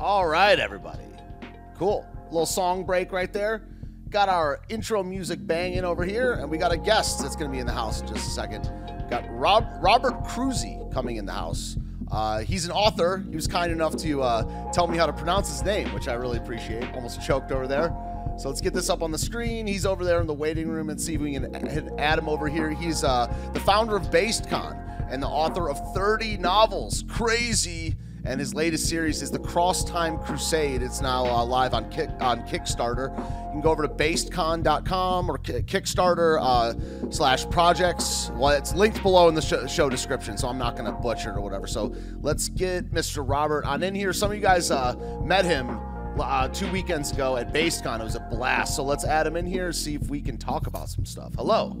All right, everybody. Cool. Little song break right there. Got our intro music banging over here, and we got a guest that's going to be in the house in just a second. Got Rob, Robert Kroese coming in the house. Uh, he's an author. He was kind enough to uh, tell me how to pronounce his name, which I really appreciate. Almost choked over there. So let's get this up on the screen. He's over there in the waiting room and see if we can add him over here. He's uh, the founder of BasedCon and the author of 30 novels. Crazy and his latest series is the Cross Time Crusade. It's now uh, live on Kick, on Kickstarter. You can go over to basedcon.com or Kickstarter uh, slash projects. Well, it's linked below in the sh- show description, so I'm not going to butcher it or whatever. So let's get Mr. Robert on in here. Some of you guys uh, met him uh, two weekends ago at BasedCon. It was a blast. So let's add him in here and see if we can talk about some stuff. Hello.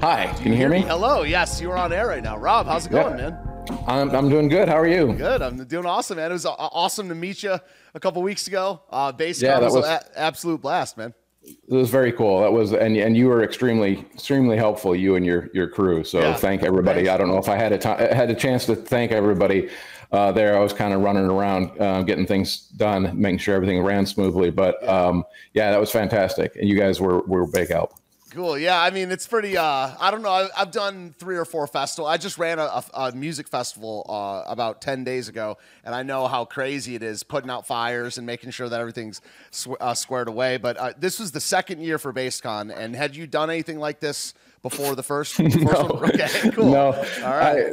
Hi, can you hear me? Hello. Yes, you're on air right now. Rob, how's it going, yeah. man? I'm, I'm doing good. How are you? Good. I'm doing awesome, man. It was awesome to meet you a couple weeks ago. Uh, base yeah, that was, was an absolute blast, man. It was very cool. That was, and and you were extremely extremely helpful. You and your your crew. So yeah. thank everybody. Thanks. I don't know if I had a time had a chance to thank everybody uh, there. I was kind of running around uh, getting things done, making sure everything ran smoothly. But um, yeah, that was fantastic, and you guys were were big help. Cool. Yeah, I mean, it's pretty. Uh, I don't know. I, have done three or four festivals. I just ran a, a, a music festival uh, about ten days ago, and I know how crazy it is putting out fires and making sure that everything's sw- uh, squared away. But uh, this was the second year for BasedCon, and had you done anything like this before the first? first no. One? Okay. Cool. No. All right. I,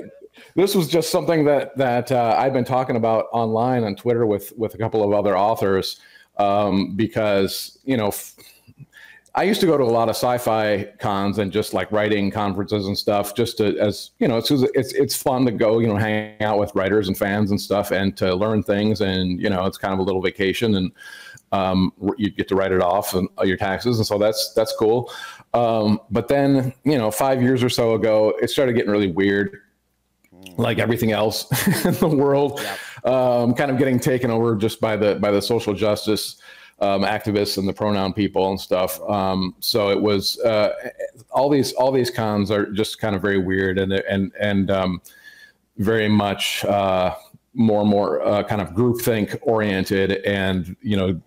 this was just something that that uh, I've been talking about online on Twitter with with a couple of other authors um, because you know. F- I used to go to a lot of sci-fi cons and just like writing conferences and stuff, just to, as you know, it's it's it's fun to go, you know, hang out with writers and fans and stuff, and to learn things, and you know, it's kind of a little vacation, and um, you get to write it off and your taxes, and so that's that's cool. Um, but then, you know, five years or so ago, it started getting really weird, like everything else in the world, um, kind of getting taken over just by the by the social justice um, activists and the pronoun people and stuff. Um, so it was uh, all these all these cons are just kind of very weird and and and um, very much uh, more and more uh, kind of groupthink oriented, and you know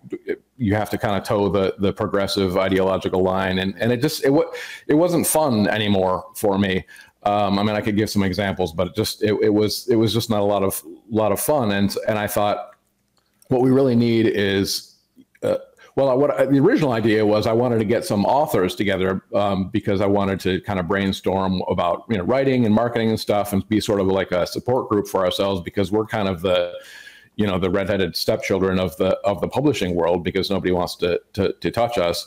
you have to kind of toe the the progressive ideological line, and and it just it it wasn't fun anymore for me. Um, I mean, I could give some examples, but it just it, it was it was just not a lot of lot of fun, and and I thought what we really need is uh, well, what I, the original idea was I wanted to get some authors together um, because I wanted to kind of brainstorm about you know writing and marketing and stuff and be sort of like a support group for ourselves because we're kind of the you know the redheaded stepchildren of the of the publishing world because nobody wants to to, to touch us.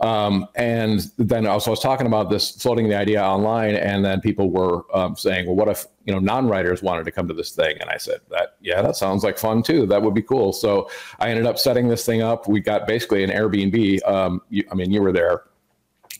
Um, and then also I was talking about this, floating the idea online, and then people were um, saying, "Well, what if you know non-writers wanted to come to this thing?" And I said, "That yeah, that sounds like fun too. That would be cool." So I ended up setting this thing up. We got basically an Airbnb. Um, you, I mean, you were there.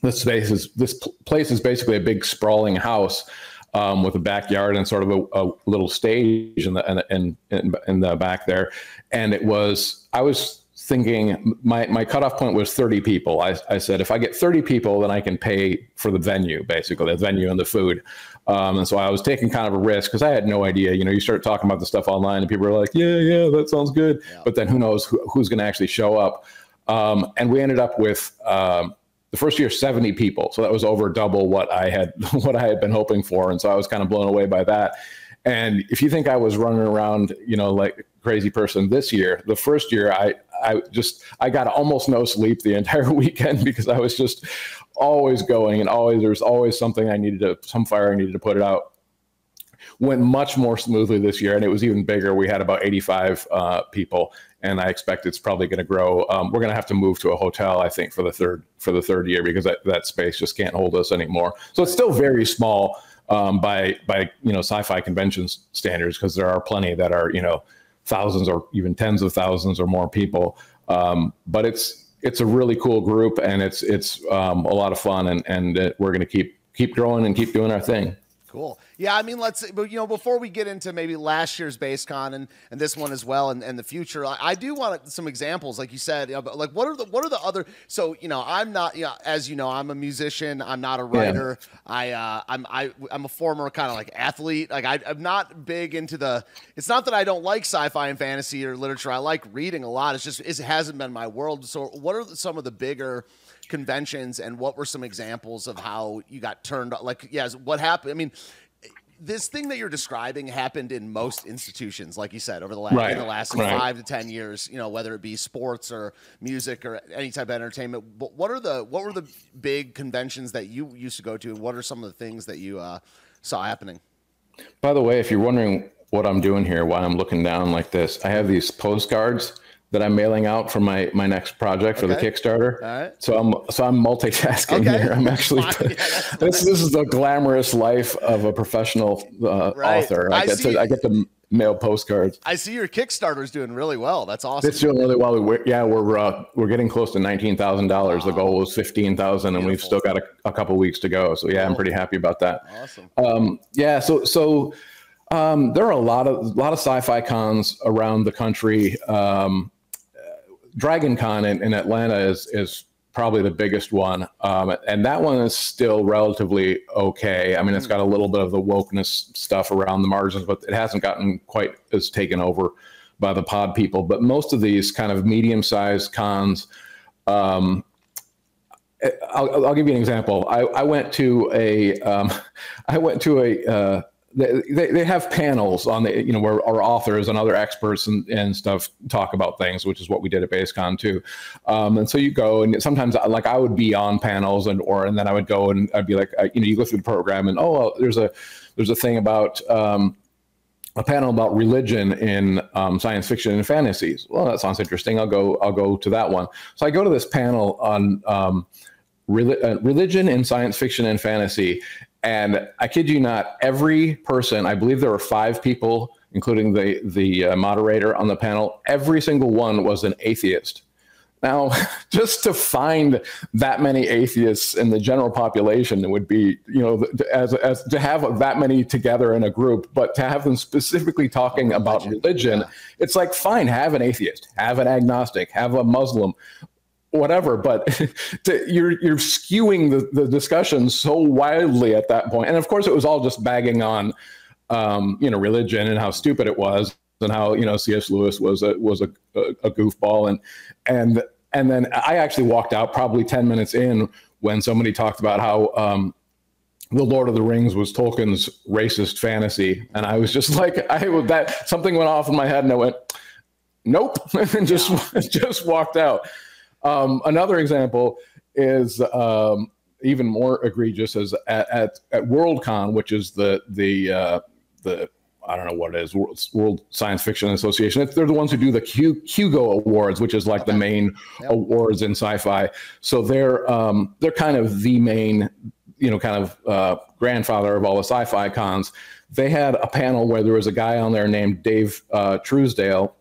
This space is this place is basically a big sprawling house. Um, with a backyard and sort of a, a little stage in the in, in, in the back there, and it was I was thinking my, my cutoff point was 30 people. I, I said, if I get 30 people, then I can pay for the venue, basically, the venue and the food. Um, and so I was taking kind of a risk because I had no idea. You know, you start talking about the stuff online and people are like, yeah, yeah, that sounds good. Yeah. But then who knows who, who's going to actually show up. Um, and we ended up with um, the first year 70 people. So that was over double what I had what I had been hoping for. And so I was kind of blown away by that. And if you think I was running around, you know, like crazy person this year, the first year I I just I got almost no sleep the entire weekend because I was just always going and always there's always something I needed to some fire I needed to put it out. Went much more smoothly this year, and it was even bigger. We had about 85 uh, people, and I expect it's probably going to grow. Um, we're going to have to move to a hotel, I think, for the third for the third year because that, that space just can't hold us anymore. So it's still very small um, by by you know sci-fi conventions standards because there are plenty that are you know thousands or even tens of thousands or more people. Um, but it's it's a really cool group and it's it's um, a lot of fun and and we're going to keep keep growing and keep doing our thing. Cool. Yeah, I mean, let's, but you know, before we get into maybe last year's BasedCon and, and this one as well, and, and the future, I, I do want some examples, like you said, you know, like what are the what are the other? So you know, I'm not, you know, as you know, I'm a musician. I'm not a writer. Yeah. I uh, I'm I I'm a former kind of like athlete. Like I, I'm not big into the. It's not that I don't like sci-fi and fantasy or literature. I like reading a lot. It's just it hasn't been my world. So what are some of the bigger conventions and what were some examples of how you got turned on? like yes what happened i mean this thing that you're describing happened in most institutions, like you said, over the last right. in the last right. five to ten years. You know, whether it be sports or music or any type of entertainment. But what are the what were the big conventions that you used to go to? And what are some of the things that you uh, saw happening? By the way, if you're wondering what I'm doing here, why I'm looking down like this, I have these postcards that I'm mailing out for my my next project for okay. the Kickstarter. All right. So I'm so I'm multitasking okay. here. I'm actually yeah, this this is the glamorous life of a professional uh, right. author. I, I get see, to I get to mail postcards. I see your Kickstarter's doing really well. That's awesome. It's doing really well. We're, yeah, we're uh, we're getting close to nineteen thousand wow. dollars. The goal was fifteen thousand, and we've still got a, a couple weeks to go. So yeah, cool. I'm pretty happy about that. Awesome. Um, yeah. So so. Um, there are a lot of a lot of sci-fi cons around the country. Um, Dragon Con in, in Atlanta is is probably the biggest one, um, and that one is still relatively okay. I mean, it's got a little bit of the wokeness stuff around the margins, but it hasn't gotten quite as taken over by the pod people. But most of these kind of medium-sized cons. Um, I'll, I'll, give you an example. I, I went to a, um, I went to a, uh, they, they have panels on the you know where our authors and other experts and, and stuff talk about things which is what we did at BasedCon too. Um, and so you go and sometimes like i would be on panels and or and then i would go and i'd be like uh, you know you go through the program and oh well, there's a there's a thing about um, a panel about religion in um, science fiction and fantasies. Well that sounds interesting. I'll go i'll go to that one. So i go to this panel on uh, religion in science fiction and fantasy and I kid you not, every person, I believe there were five people, including the, the uh, moderator on the panel, every single one was an atheist. Now, just to find that many atheists in the general population, would be, you know, as, as to have that many together in a group, but to have them specifically talking about religion, yeah. it's like, fine, have an atheist, have an agnostic, have a Muslim, whatever but to, you're you're skewing the, the discussion so wildly at that point and of course it was all just bagging on um, you know religion and how stupid it was and how you know cs lewis was a was a, a, goofball and and and then i actually walked out probably 10 minutes in when somebody talked about how um, the Lord of the Rings was Tolkien's racist fantasy, and I was just like, I that something went off in my head, and I went, "Nope," and just yeah. just walked out. Um, another example is um, even more egregious is at, at, at Worldcon, which is the the uh, the I don't know what it is, World, Science Fiction Association. they're the ones who do the Hugo Awards, which is like the main yep. awards in sci-fi. So they're um, they're kind of the main, you know, kind of uh, grandfather of all the sci-fi cons. They had a panel where there was a guy on there named Dave uh, Truesdale,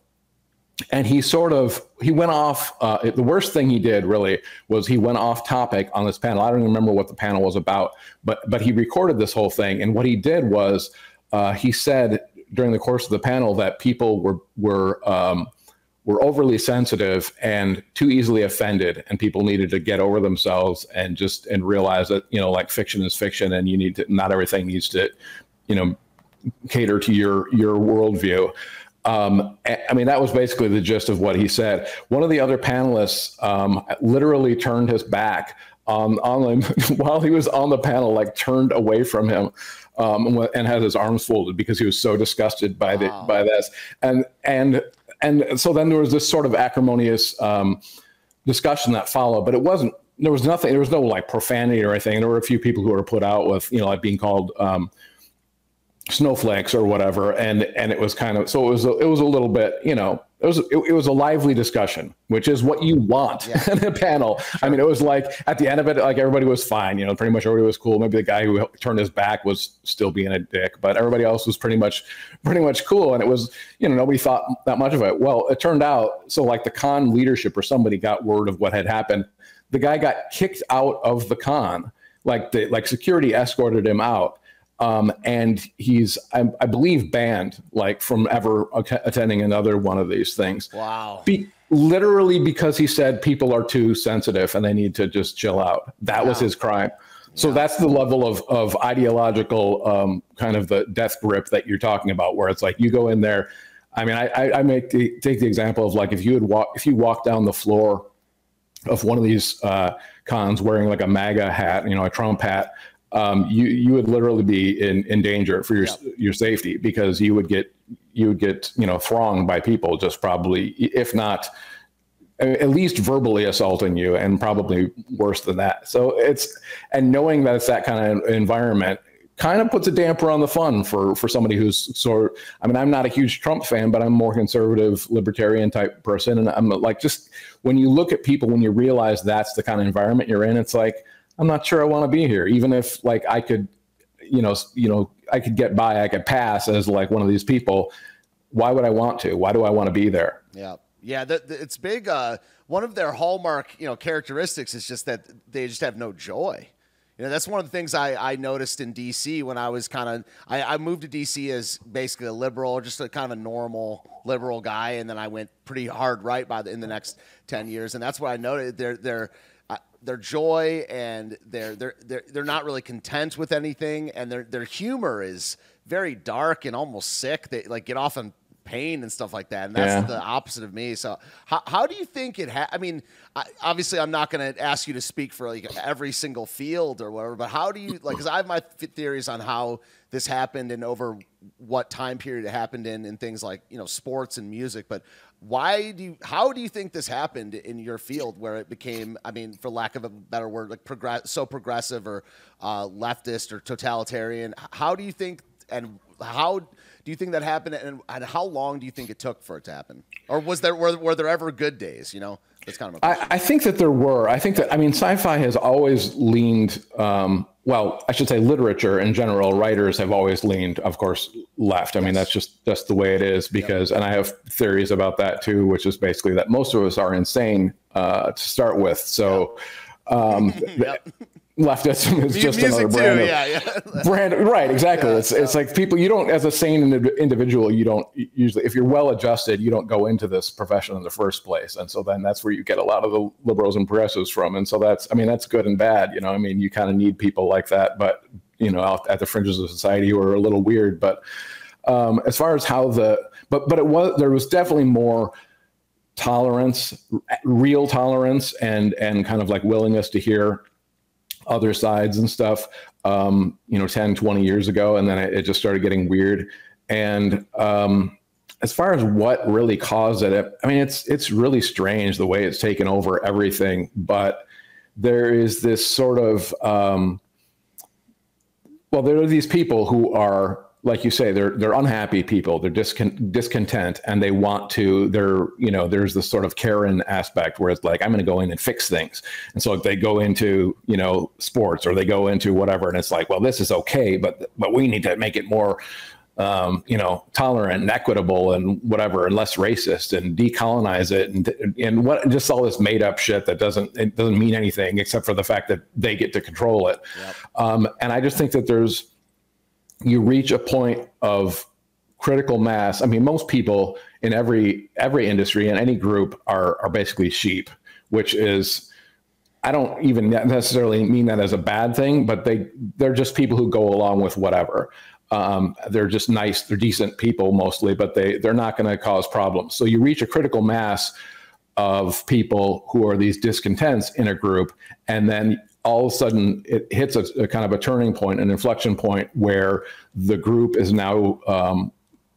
and he sort of he went off uh, the worst thing he did really was he went off topic on this panel. I don't even remember what the panel was about but but he recorded this whole thing. And what he did was uh, he said during the course of the panel that people were were um, were overly sensitive and too easily offended and people needed to get over themselves and just and realize that you know like fiction is fiction and you need to not everything needs to you know cater to your your worldview um, I mean, that was basically the gist of what he said. One of the other panelists um, literally turned his back on on him while he was on the panel, like turned away from him, um, and had his arms folded because he was so disgusted by the wow. by this. And and and so then there was this sort of acrimonious um, discussion that followed, but it wasn't. There was nothing. There was no like profanity or anything. There were a few people who were put out with you know like being called um, snowflakes or whatever and and it was kind of so it was a, it was a little bit you know it was it, it was a lively discussion which is what you want yeah. in a panel. I mean it was like at the end of it like everybody was fine you know pretty much everybody was cool. Maybe the guy who turned his back was still being a dick but everybody else was pretty much pretty much cool and it was you know nobody thought that much of it. Well it turned out so like the con leadership or somebody got word of what had happened. The guy got kicked out of the con. Like the like security escorted him out Um, and he's, I, I, believe, banned like from ever attending another one of these things. Wow. Be- literally because he said people are too sensitive and they need to just chill out. That wow. was his crime. So that's the level of of ideological um, kind of the death grip that you're talking about, where it's like you go in there. I mean, I, I make the, take the example of like if you would walk if you walk down the floor of one of these uh, cons wearing like a MAGA hat, you know, a Trump hat, um, you you would literally be in in danger for your yep. your safety because you would get you would get you know thronged by people just probably if not at least verbally assaulting you and probably worse than that so it's and knowing that it's that kind of environment kind of puts a damper on the fun for for somebody who's sort I mean I'm not a huge Trump fan but I'm more conservative libertarian type person and I'm like just when you look at people when you realize that's the kind of environment you're in it's like I'm not sure I want to be here even if like I could you know you know I could get by I could pass as like one of these people why would I want to why do I want to be there yeah yeah, the, the, it's big. Uh, one of their hallmark, you know, characteristics is just that they just have no joy. You know, that's one of the things I, I noticed in DC when I was kind of I, I moved to DC as basically a liberal, just a kind of a normal liberal guy, and then I went pretty hard right by the, in the next ten years, and that's what I noted. Their uh, their joy and their they're they're they're not really content with anything, and their their humor is very dark and almost sick. They like get off on pain and stuff like that. And that's yeah. the opposite of me. So how, how do you think it? Ha- I mean, I, obviously, I'm not going to ask you to speak for like every single field or whatever. But how do you like? Because I have my theories on how this happened and over what time period it happened in, and things like you know sports and music. But why do you? How do you think this happened in your field where it became? I mean, for lack of a better word, like progress, so progressive or uh, leftist or totalitarian. How do you think? And how do you think that happened, and, and how long do you think it took for it to happen, or was there were, were there ever good days? You know, that's kind of. I, I, think that there were. I think that I mean, sci-fi has always leaned. Um, well, I should say, literature in general, writers have always leaned, of course, left. I yes. mean, that's just that's the way it is. Because, yep. and I have theories about that too, which is basically that most of us are insane uh, to start with. So. Yep. Um, yep leftism is just another brand. Too, yeah, yeah. brand, right? Exactly. Yeah, it's it's like people you don't as a sane individual you don't usually if you're well adjusted you don't go into this profession in the first place, and so then that's where you get a lot of the liberals and progressives from, and so that's I mean that's good and bad. You know, I mean you kind of need people like that, but you know out at the fringes of society who are a little weird. But um, as far as how the but but it was there was definitely more tolerance real tolerance and and kind of like willingness to hear other sides and stuff, um, you know, 10, 20 years ago. And then it, it just started getting weird. And um, as far as what really caused it, I mean, it's it's really strange the way it's taken over everything. But there is this sort of um, well, there are these people who are like you say, they're they're unhappy people. They're discon- discontent, and they want to. They're you know, there's this sort of Karen aspect where it's like I'm going to go in and fix things, and so they go into you know sports or they go into whatever, and it's like, well, this is okay, but but we need to make it more. Um, you know, tolerant and equitable and whatever, and less racist, and decolonize it, and and what just all this made up shit that doesn't it doesn't mean anything except for the fact that they get to control it. Yep. Um, and I just think that there's you reach a point of critical mass. I mean, most people in every every industry and any group are are basically sheep, which is I don't even necessarily mean that as a bad thing, but they they're just people who go along with whatever. Um, they're just nice, they're decent people mostly, but they they're not going to cause problems. So you reach a critical mass of people who are these discontents in a group, and then all of a sudden it hits a, a, kind of a turning point, an inflection point where the group is now, um,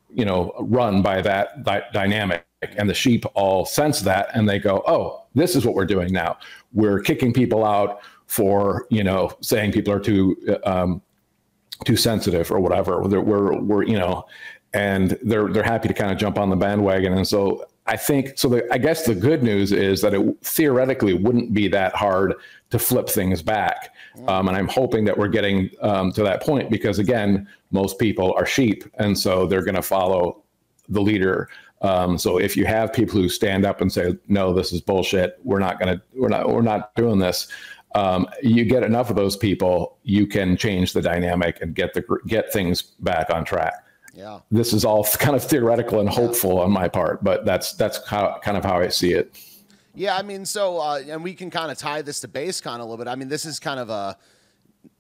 you know, run by that, that dynamic. And the sheep all sense that and they go, oh, this is what we're doing now. We're kicking people out for, you know, saying people are too, um, too sensitive or whatever. We're, we're, we're, you know, and they're, they're happy to kind of jump on the bandwagon. And so I think so. The, I guess the good news is that it theoretically wouldn't be that hard to flip things back. Um, and I'm hoping that we're getting um, to that point because, again, most people are sheep. And so they're going to follow the leader. Um, so if you have people who stand up and say, no, this is bullshit, we're not going to, we're not, we're not doing this. um, you get enough of those people, you can change the dynamic and get the get things back on track. Yeah, this is all kind of theoretical and hopeful yeah. on my part, but that's that's how, kind of how I see it. Yeah, I mean, so uh, and we can kind of tie this to BasedCon a little bit. I mean, this is kind of a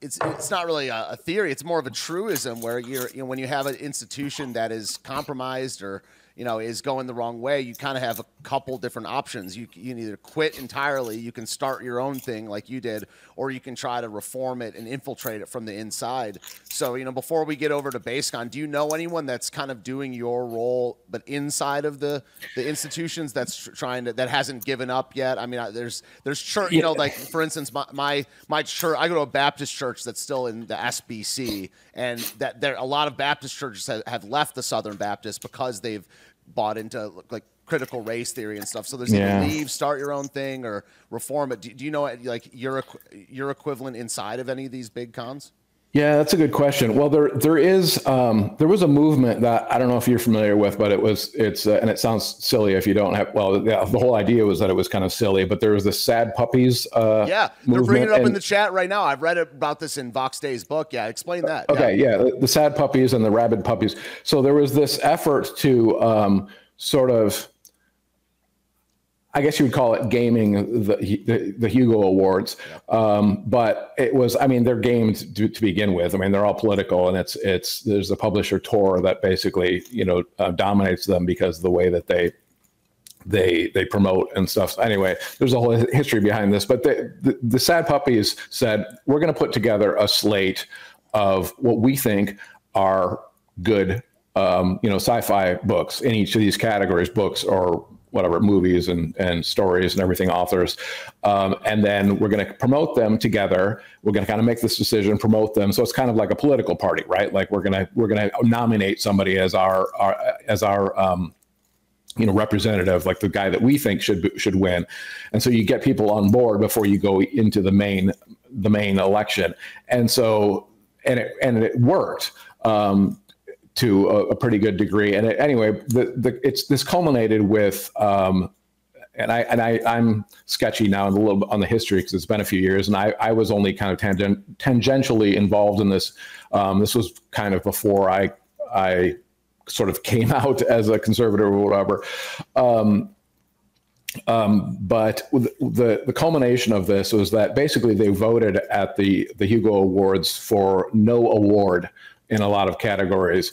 it's it's not really a, a, theory. It's more of a truism where you're you know when you have an institution that is compromised or you know, is going the wrong way, you kind of have a couple different options. You, you can either quit entirely, you can start your own thing like you did, or you can try to reform it and infiltrate it from the inside. So, you know, before we get over to BasedCon, do you know anyone that's kind of doing your role, but inside of the the institutions that's trying to that hasn't given up yet? I mean, there's there's church, you know, like for instance, my my, my church, I go to a Baptist church that's still in the SBC, and that there a lot of Baptist churches have, have left the Southern Baptist because they've bought into like critical race theory and stuff. So there's yeah. either leave, start your own thing, or reform it. Do, do you know like your your equivalent inside of any of these big cons? Yeah, that's a good question. Well, there there is um, there was a movement that I don't know if you're familiar with, but it was it's uh, and it sounds silly if you don't have. Well, yeah, the whole idea was that it was kind of silly, but there was the sad puppies. Uh, yeah, they're bringing it up and, in the chat right now. I've read about this in Vox Day's book. Yeah, explain that. Okay, yeah, yeah the, the, sad puppies and the rabid puppies. So there was this effort to um, sort of I guess you would call it gaming the the, the Hugo Awards, um, but it was. I mean, they're gamed to, to, begin with. I mean, they're all political, and it's it's there's a publisher Tor that basically you know uh, dominates them because of the way that they they they promote and stuff. Anyway, there's a whole history behind this, but the the, the Sad Puppies said we're going to put together a slate of what we think are good um, you know, sci-fi books in each of these categories, books or whatever, movies and and stories and everything, authors, um, and then we're going to promote them together. We're going to kind of make this decision, promote them. So it's kind of like a political party, right? Like we're gonna we're gonna nominate somebody as our, our as our um, you know representative like the guy that we think should should win and so you get people on board before you go into the main the main election and so and it and it worked um, to a, a pretty good degree. And anyway, the, the, it's this culminated with, um, and I and I I'm sketchy now a little on the history because it's been a few years, and I I was only kind of tangent, tangentially involved in this. Um, this was kind of before I I sort of came out as a conservative or whatever. Um, um, but the the culmination of this was that basically they voted at the the Hugo Awards for no award in a lot of categories,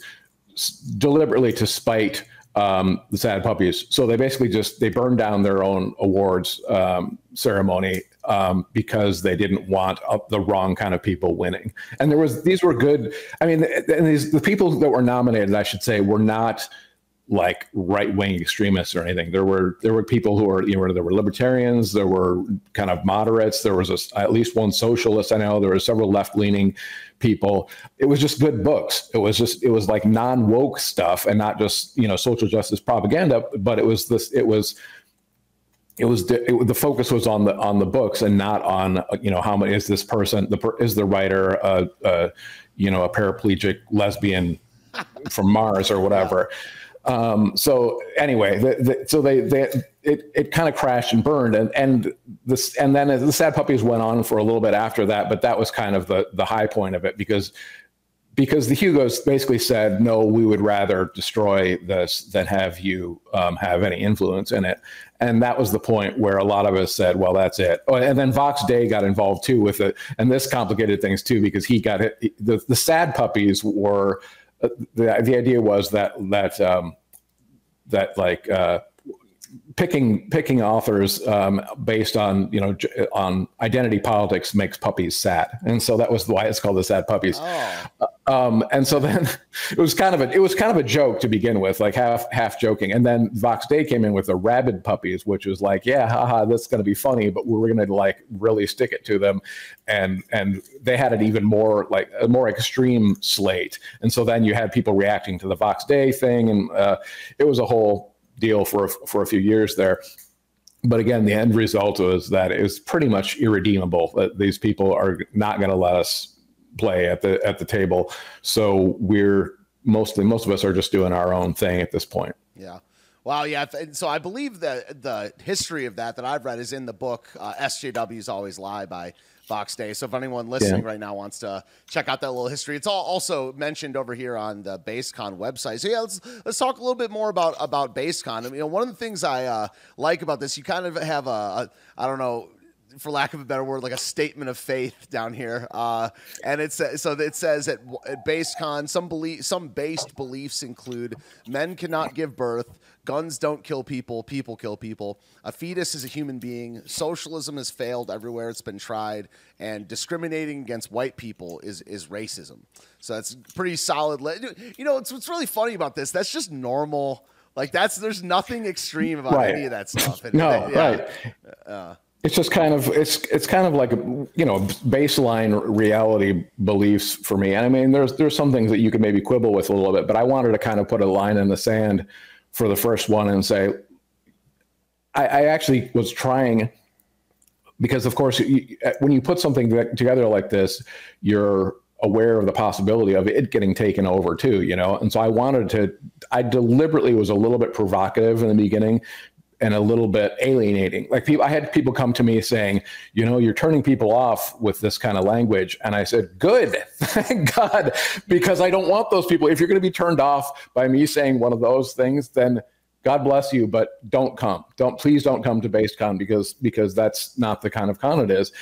deliberately to spite um, the sad puppies. So they basically just they burned down their own awards um, ceremony um, because they didn't want uh, the wrong kind of people winning. And there was these were good. I mean, and these the people that were nominated, I should say, were not like right wing extremists or anything. There were there were people who were you know there were libertarians, there were kind of moderates, there was a, at least one socialist. I know there were several left leaning people. It was just good books. It was just it was like non woke stuff and not just you know social justice propaganda, but it was this it was. It was the, it, the focus was on the on the books and not on you know how much is this person the is the writer uh, you know a paraplegic lesbian from Mars or whatever. Yeah um, so anyway, the, the, so they, they it, it kind of crashed and burned, and and this and then the sad puppies went on for a little bit after that, but that was kind of the the high point of it because because the Hugos basically said no, we would rather destroy this than have you um, have any influence in it, and that was the point where a lot of us said, well, that's it. Oh, and then Vox Day got involved too with it, and this complicated things too because he got it. The the sad puppies were the the idea was that that um, that like uh, picking picking authors um, based on you know on identity politics makes puppies sad, and so that was why it's called the sad puppies. Oh. Uh, um, and so then it was kind of a it was kind of a joke to begin with, like half half joking, and then Vox Day came in with the rabid puppies, which was like, yeah, haha, that's going to be funny, but we're going to like really stick it to them, and and they had an even more like a more extreme slate, and so then you had people reacting to the Vox Day thing, and uh, it was a whole deal for for a few years there. But again, the end result was that it was pretty much irredeemable. That these people are not going to let us play at the at the table. So we're mostly most of us are just doing our own thing at this point. Yeah. Wow, yeah. So I believe that the history of that that I've read is in the book uh, SJWs Always Lie by Vox Day. So if anyone listening yeah. right now wants to check out that little history, it's all also mentioned over here on the BasedCon website. So yeah, let's let's talk a little bit more about about BasedCon. I mean, you know, one of the things I uh, like about this, you kind of have a, a I don't know for lack of a better word, like a statement of faith down here. Uh, and it says so it says at, at BasedCon, some belief, some based beliefs include men cannot give birth, guns don't kill people, people kill people. A fetus is a human being. Socialism has failed everywhere it's been tried, and discriminating against white people is is racism. So that's pretty solid. You know, it's what's really funny about this. That's just normal. Like that's there's nothing extreme about right. any of that stuff. And, no, yeah, right. Uh, it's just kind of it's it's kind of like you know baseline reality beliefs for me and i mean there's there's some things that you could maybe quibble with a little bit but i wanted to kind of put a line in the sand for the first one and say i, I actually was trying because of course you, when you put something together like this you're aware of the possibility of it getting taken over too you know? And so i wanted to i deliberately was a little bit provocative in the beginning and a little bit alienating. Like people, I had people come to me saying, you know, you're turning people off with this kind of language. And I said, good, thank God, because I don't want those people. If you're going to be turned off by me saying one of those things, then God bless you, but don't come. Don't please don't come to BasedCon because because that's not the kind of con it is.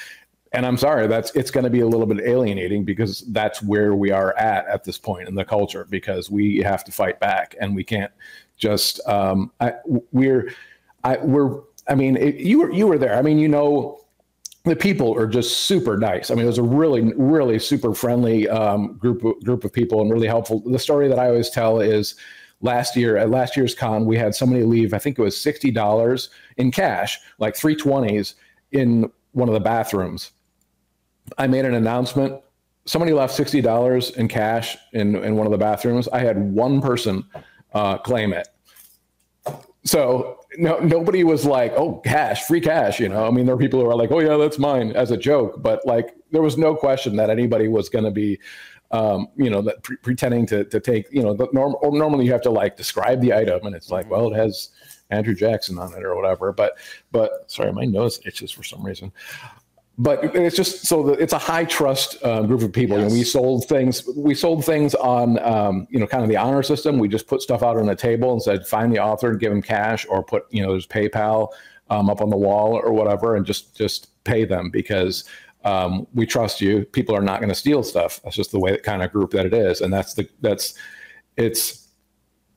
And I'm sorry, that's it's going to be a little bit alienating because that's where we are at at this point in the culture because we have to fight back and we can't just um, I, we're I we're I mean it, you were you were there. I mean you know the people are just super nice. I mean, it was a really, really super friendly um, group of, group of people and really helpful. The story that I always tell is last year at last year's con, we had somebody leave. I think it was sixty dollars in cash, like three twenties, in one of the bathrooms. I made an announcement. Somebody left sixty dollars in cash in in one of the bathrooms. I had one person uh, claim it. So no, nobody was like, "Oh, cash, free cash." You know, I mean, there are people who are like, "Oh yeah, that's mine," as a joke, but like, there was no question that anybody was going to be, um, you know, that pre- pretending to to take, you know, the norm. Or normally you have to like describe the item, and it's like, mm-hmm. well, it has Andrew Jackson on it or whatever. But but sorry, my nose itches for some reason but it's just so it's a high trust uh, group of people. Yes. we sold things. We sold things on, um, you know, kind of the honor system. We just put stuff out on a table and said, find the author and give him cash, or put, you know, there's PayPal um, up on the wall or whatever, and just just pay them because um, we trust you. People are not going to steal stuff. That's just the way, that kind of group that it is, and that's the that's it's.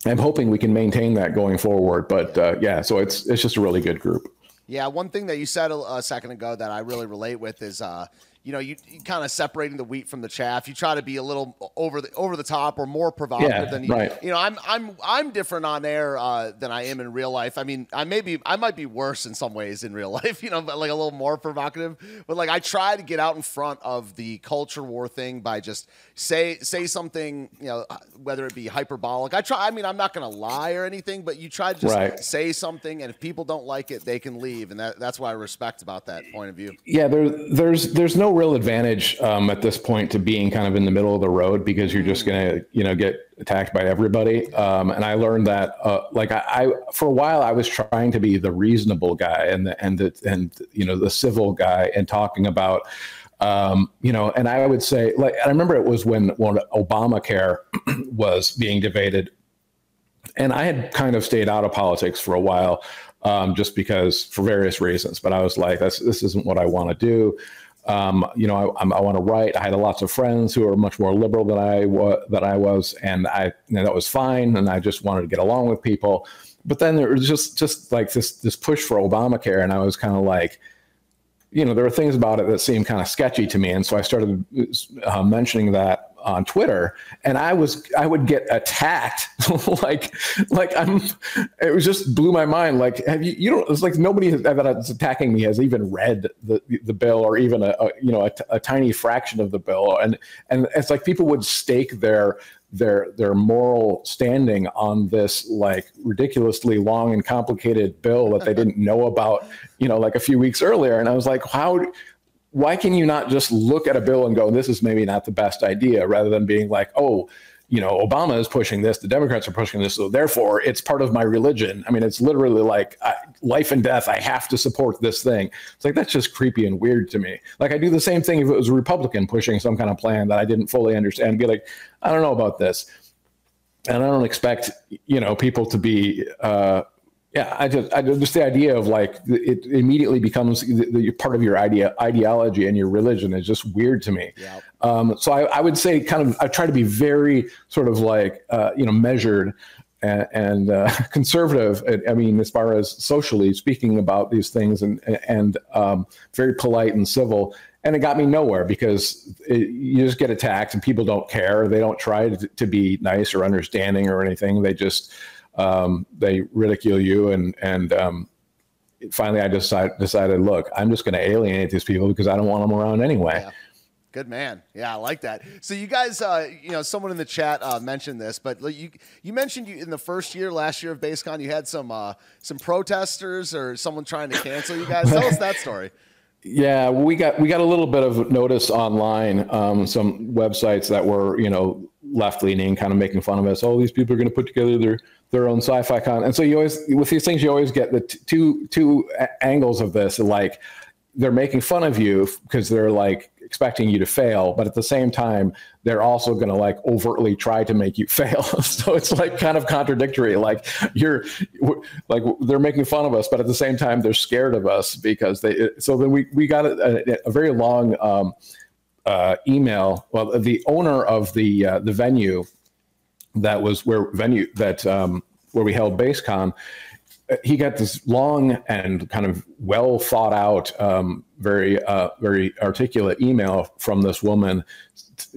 I'm hoping we can maintain that going forward, but uh, yeah, so it's it's just a really good group. Yeah, one thing that you said a, a second ago that I really relate with is uh, you know, you, you kind of separating the wheat from the chaff. You try to be a little over the over the top or more provocative yeah, than you. Right. You know, I'm I'm I'm different on air uh, than I am in real life. I mean, I maybe I might be worse in some ways in real life. You know, but like a little more provocative. But like I try to get out in front of the culture war thing by just say say something. You know, whether it be hyperbolic. I try. I mean, I'm not going to lie or anything, but you try to just right. say something, and if people don't like it, they can leave, and that, that's what I respect about that point of view. Yeah, there there's there's no real advantage um, at this point to being kind of in the middle of the road because you're just going to, you know, get attacked by everybody. Um, and I learned that, uh, like, I, I, for a while, I was trying to be the reasonable guy and the, and the, and you know, the civil guy and talking about, um, you know, and I would say, like, I remember it was when when Obamacare was being debated, and I had kind of stayed out of politics for a while, um, just because for various reasons. But I was like, this this isn't what I want to do. Um, you know, I, I want to write. I had lots of friends who are much more liberal than I was, I was, and I that was fine. And I just wanted to get along with people. But then there was just just like this this push for Obamacare, and I was kind of like, you know, there were things about it that seemed kind of sketchy to me, and so I started uh, mentioning that on Twitter, and I was I would get attacked like like I'm. It was just blew my mind. Like have you you don't? It's like nobody that's attacking me has even read the the bill or even a, a you know a, a tiny fraction of the bill, and and it's like people would stake their their their moral standing on this like ridiculously long and complicated bill that they uh-huh. didn't know about you know like a few weeks earlier and i was like how why can you not just look at a bill and go, this is maybe not the best idea, rather than being like, oh, you know, Obama is pushing this, the Democrats are pushing this, so therefore it's part of my religion. I mean, it's literally like I, life and death. I have to support this thing. It's like that's just creepy and weird to me. Like I do the same thing if it was a Republican pushing some kind of plan that I didn't fully understand. Be like, I don't know about this, and I don't expect you know people to be. Uh, yeah, I just, I just the idea of like it immediately becomes the, the part of your idea ideology and your religion is just weird to me. Yep. Um, so I, I, would say kind of I try to be very sort of like uh, you know measured and, and uh, conservative. I mean, as far as socially speaking about these things and and um, very polite and civil. And it got me nowhere because it, you just get attacked and people don't care. They don't try to, to be nice or understanding or anything. They just um, they ridicule you and and um, finally I decided decided look I'm just going to alienate these people because I don't want them around anyway. Yeah. Good man. Yeah, I like that. So you guys, uh, you know, someone in the chat uh, mentioned this, but you you mentioned you in the first year, last year of BasedCon, you had some uh, some protesters or someone trying to cancel you guys. Tell us that story. Yeah, we got we got a little bit of notice online. Um, some websites that were you know left leaning, kind of making fun of us. Oh, these people are going to put together their their own sci-fi con. And so you always with these things you always get the t- two two angles of this like they're making fun of you because they're like expecting you to fail, but at the same time they're also going to like overtly try to make you fail. so it's like kind of contradictory like you're like they're making fun of us, but at the same time they're scared of us because they so then we we got a, a very long um, uh, email. Well, the owner of the uh, the venue that was where venue that um, where we held BasedCon. Uh, he got this long and kind of well thought out, um, very uh, very articulate email from this woman,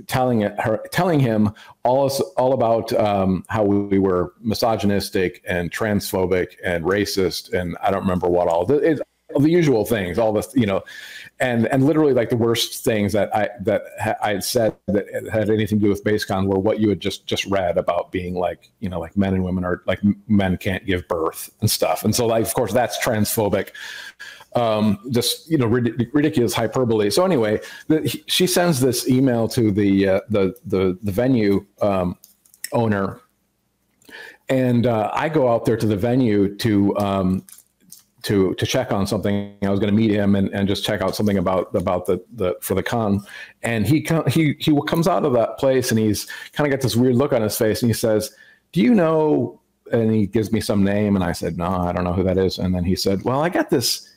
telling it, her telling him all all about um, how we were misogynistic and transphobic and racist and I don't remember what all. It, the usual things, all the you know, and and literally like the worst things that I that I had said that had anything to do with BasedCon were what you had just just read about being like you know like men and women are like men can't give birth and stuff, and so like of course that's transphobic, um, just you know rid- ridiculous hyperbole. So anyway, the, she sends this email to the uh, the the the venue um, owner. And uh, I go out there to the venue to um, to to check on something. I was going to meet him and, and just check out something about about the the for the con. And he he he comes out of that place and he's kind of got this weird look on his face and he says, "Do you know?" And he gives me some name and I said, "No, I don't know who that is." And then he said, "Well, I got this."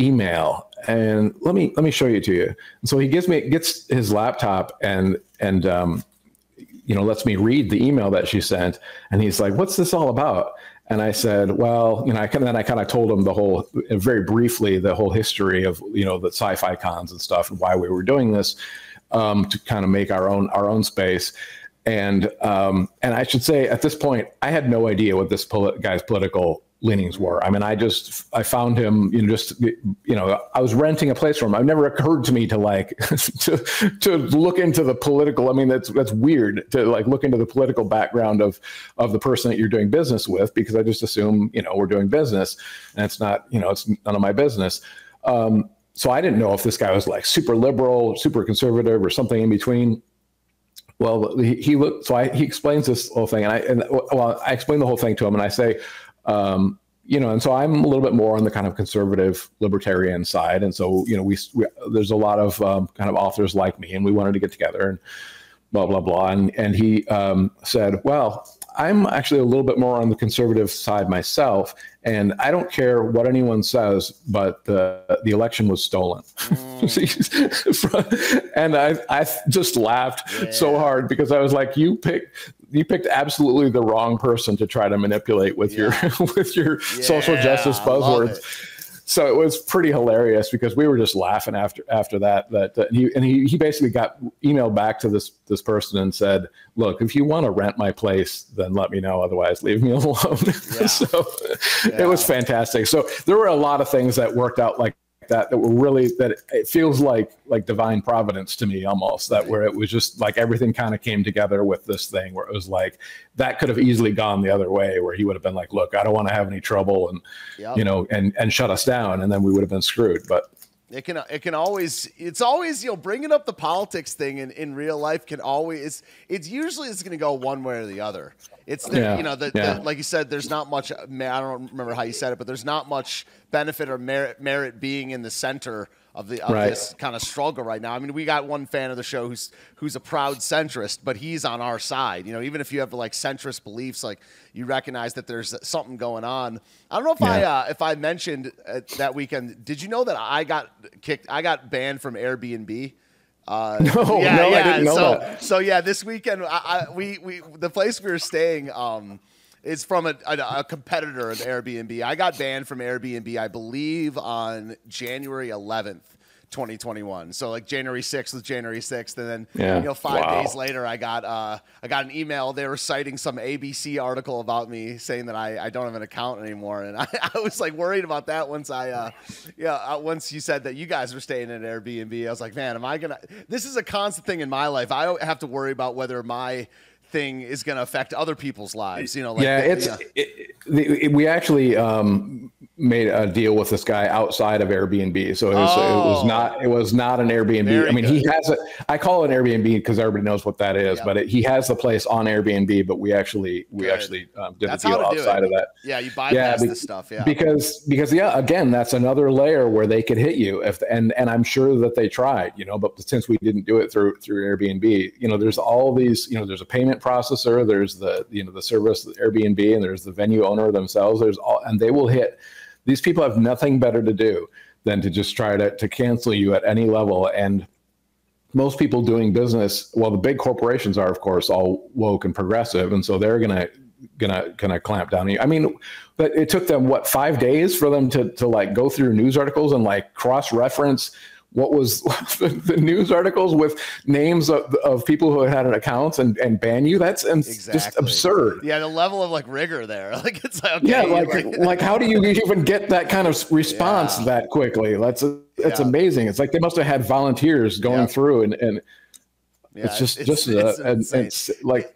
email and let me let me show you to you and so he gives me gets his laptop and and um you know lets me read the email that she sent and he's like what's this all about and I said, well, you know, I kind of, then I kind of told him the whole, very briefly, the whole history of, you know, the sci-fi cons and stuff and why we were doing this um, to kind of make our own, our own space. And, um, and I should say at this point, I had no idea what this poli- guy's political leanings were. I mean, I just I found him, you know, just you know, I was renting a place from him. It never occurred to me to like to to look into the political. I mean, that's that's weird to like look into the political background of of the person that you're doing business with because I just assume you know we're doing business, and it's not you know it's none of my business. Um, so I didn't know if this guy was like super liberal, super conservative, or something in between. Well, he, he looked. So I, he explains this whole thing, and I and well, I explain the whole thing to him, and I say, um, you know, and so I'm a little bit more on the kind of conservative libertarian side, and so you know, we, we there's a lot of um, kind of authors like me, and we wanted to get together and blah blah blah, and and he um, said, well, I'm actually a little bit more on the conservative side myself, and I don't care what anyone says, but the the election was stolen. Mm. and I I just laughed yeah. so hard because I was like, you picked you picked absolutely the wrong person to try to manipulate with yeah. your with your yeah, social justice buzzwords. So it was pretty hilarious because we were just laughing after after that. That uh, he and he he basically got emailed back to this this person and said, "Look, if you want to rent my place, then let me know. Otherwise, leave me alone." Yeah. so it was fantastic. So there were a lot of things that worked out like that that were really that it feels like like divine providence to me almost that where it was just like everything kind of came together with this thing where it was like that could have easily gone the other way where he would have been like look i don't want to have any trouble and yep. you know and and shut us down and then we would have been screwed but It can it can always it's always you know bringing up the politics thing in, in real life can always it's it's usually it's going to go one way or the other. It's the, yeah. you know the, yeah. the, like you said there's not much I don't remember how you said it but there's not much benefit or merit merit being in the center of the of right. this kind of struggle right now. I mean, we got one fan of the show who's who's a proud centrist, but he's on our side. You know, even if you have like centrist beliefs, like you recognize that there's something going on. I don't know if yeah. I uh, if I mentioned uh, that weekend. Did you know that I got kicked? I got banned from Airbnb. Uh, no, yeah, no, yeah. I didn't know so, that. So yeah, this weekend, I, I, we we the place we were staying. Um, is from a, a, a, competitor of Airbnb. I got banned from Airbnb, I believe, on January 11th. 2021. So like January 6th was January 6th, and then yeah. you know five wow. days later, I got uh, I got an email. They were citing some ABC article about me, saying that I, I don't have an account anymore, and I, I was like worried about that once I uh, yeah uh, once you said that you guys were staying at Airbnb. I was like, man, am I gonna? This is a constant thing in my life. I have to worry about whether my thing is going to affect other people's lives. You know, like, yeah, it's yeah. It, it, we actually um, made a deal with this guy outside of Airbnb, so it was, oh, it was not it was not an Airbnb. I mean, good. he has a I call it an Airbnb because everybody knows what that is, yeah. but it, he has the place on Airbnb. But we actually we good. actually um, did that's a deal outside of that. Yeah, you bypass yeah, be, this stuff. Yeah, because because yeah, again, that's another layer where they could hit you if and and I'm sure that they tried, you know, but since we didn't do it through through Airbnb, you know, there's all these, you know, there's a payment processor, there's the you know the service Airbnb, and there's the venue owner themselves. There's all, and they will hit. These people have nothing better to do than to just try to to cancel you at any level. And most people doing business, well, the big corporations are, of course, all woke and progressive, and so they're gonna gonna gonna clamp down on you. I mean, but it took them what five days for them to to like go through news articles and like cross reference what was the news articles with names of, of people who had an account and, and ban you that's exactly. just absurd yeah the level of like rigor there like it's like okay, yeah like like, like how do you even get that kind of response yeah. that quickly that's it's yeah. amazing it's like they must have had volunteers going yeah. through and and it's just it's, just it's, a, it's, it's like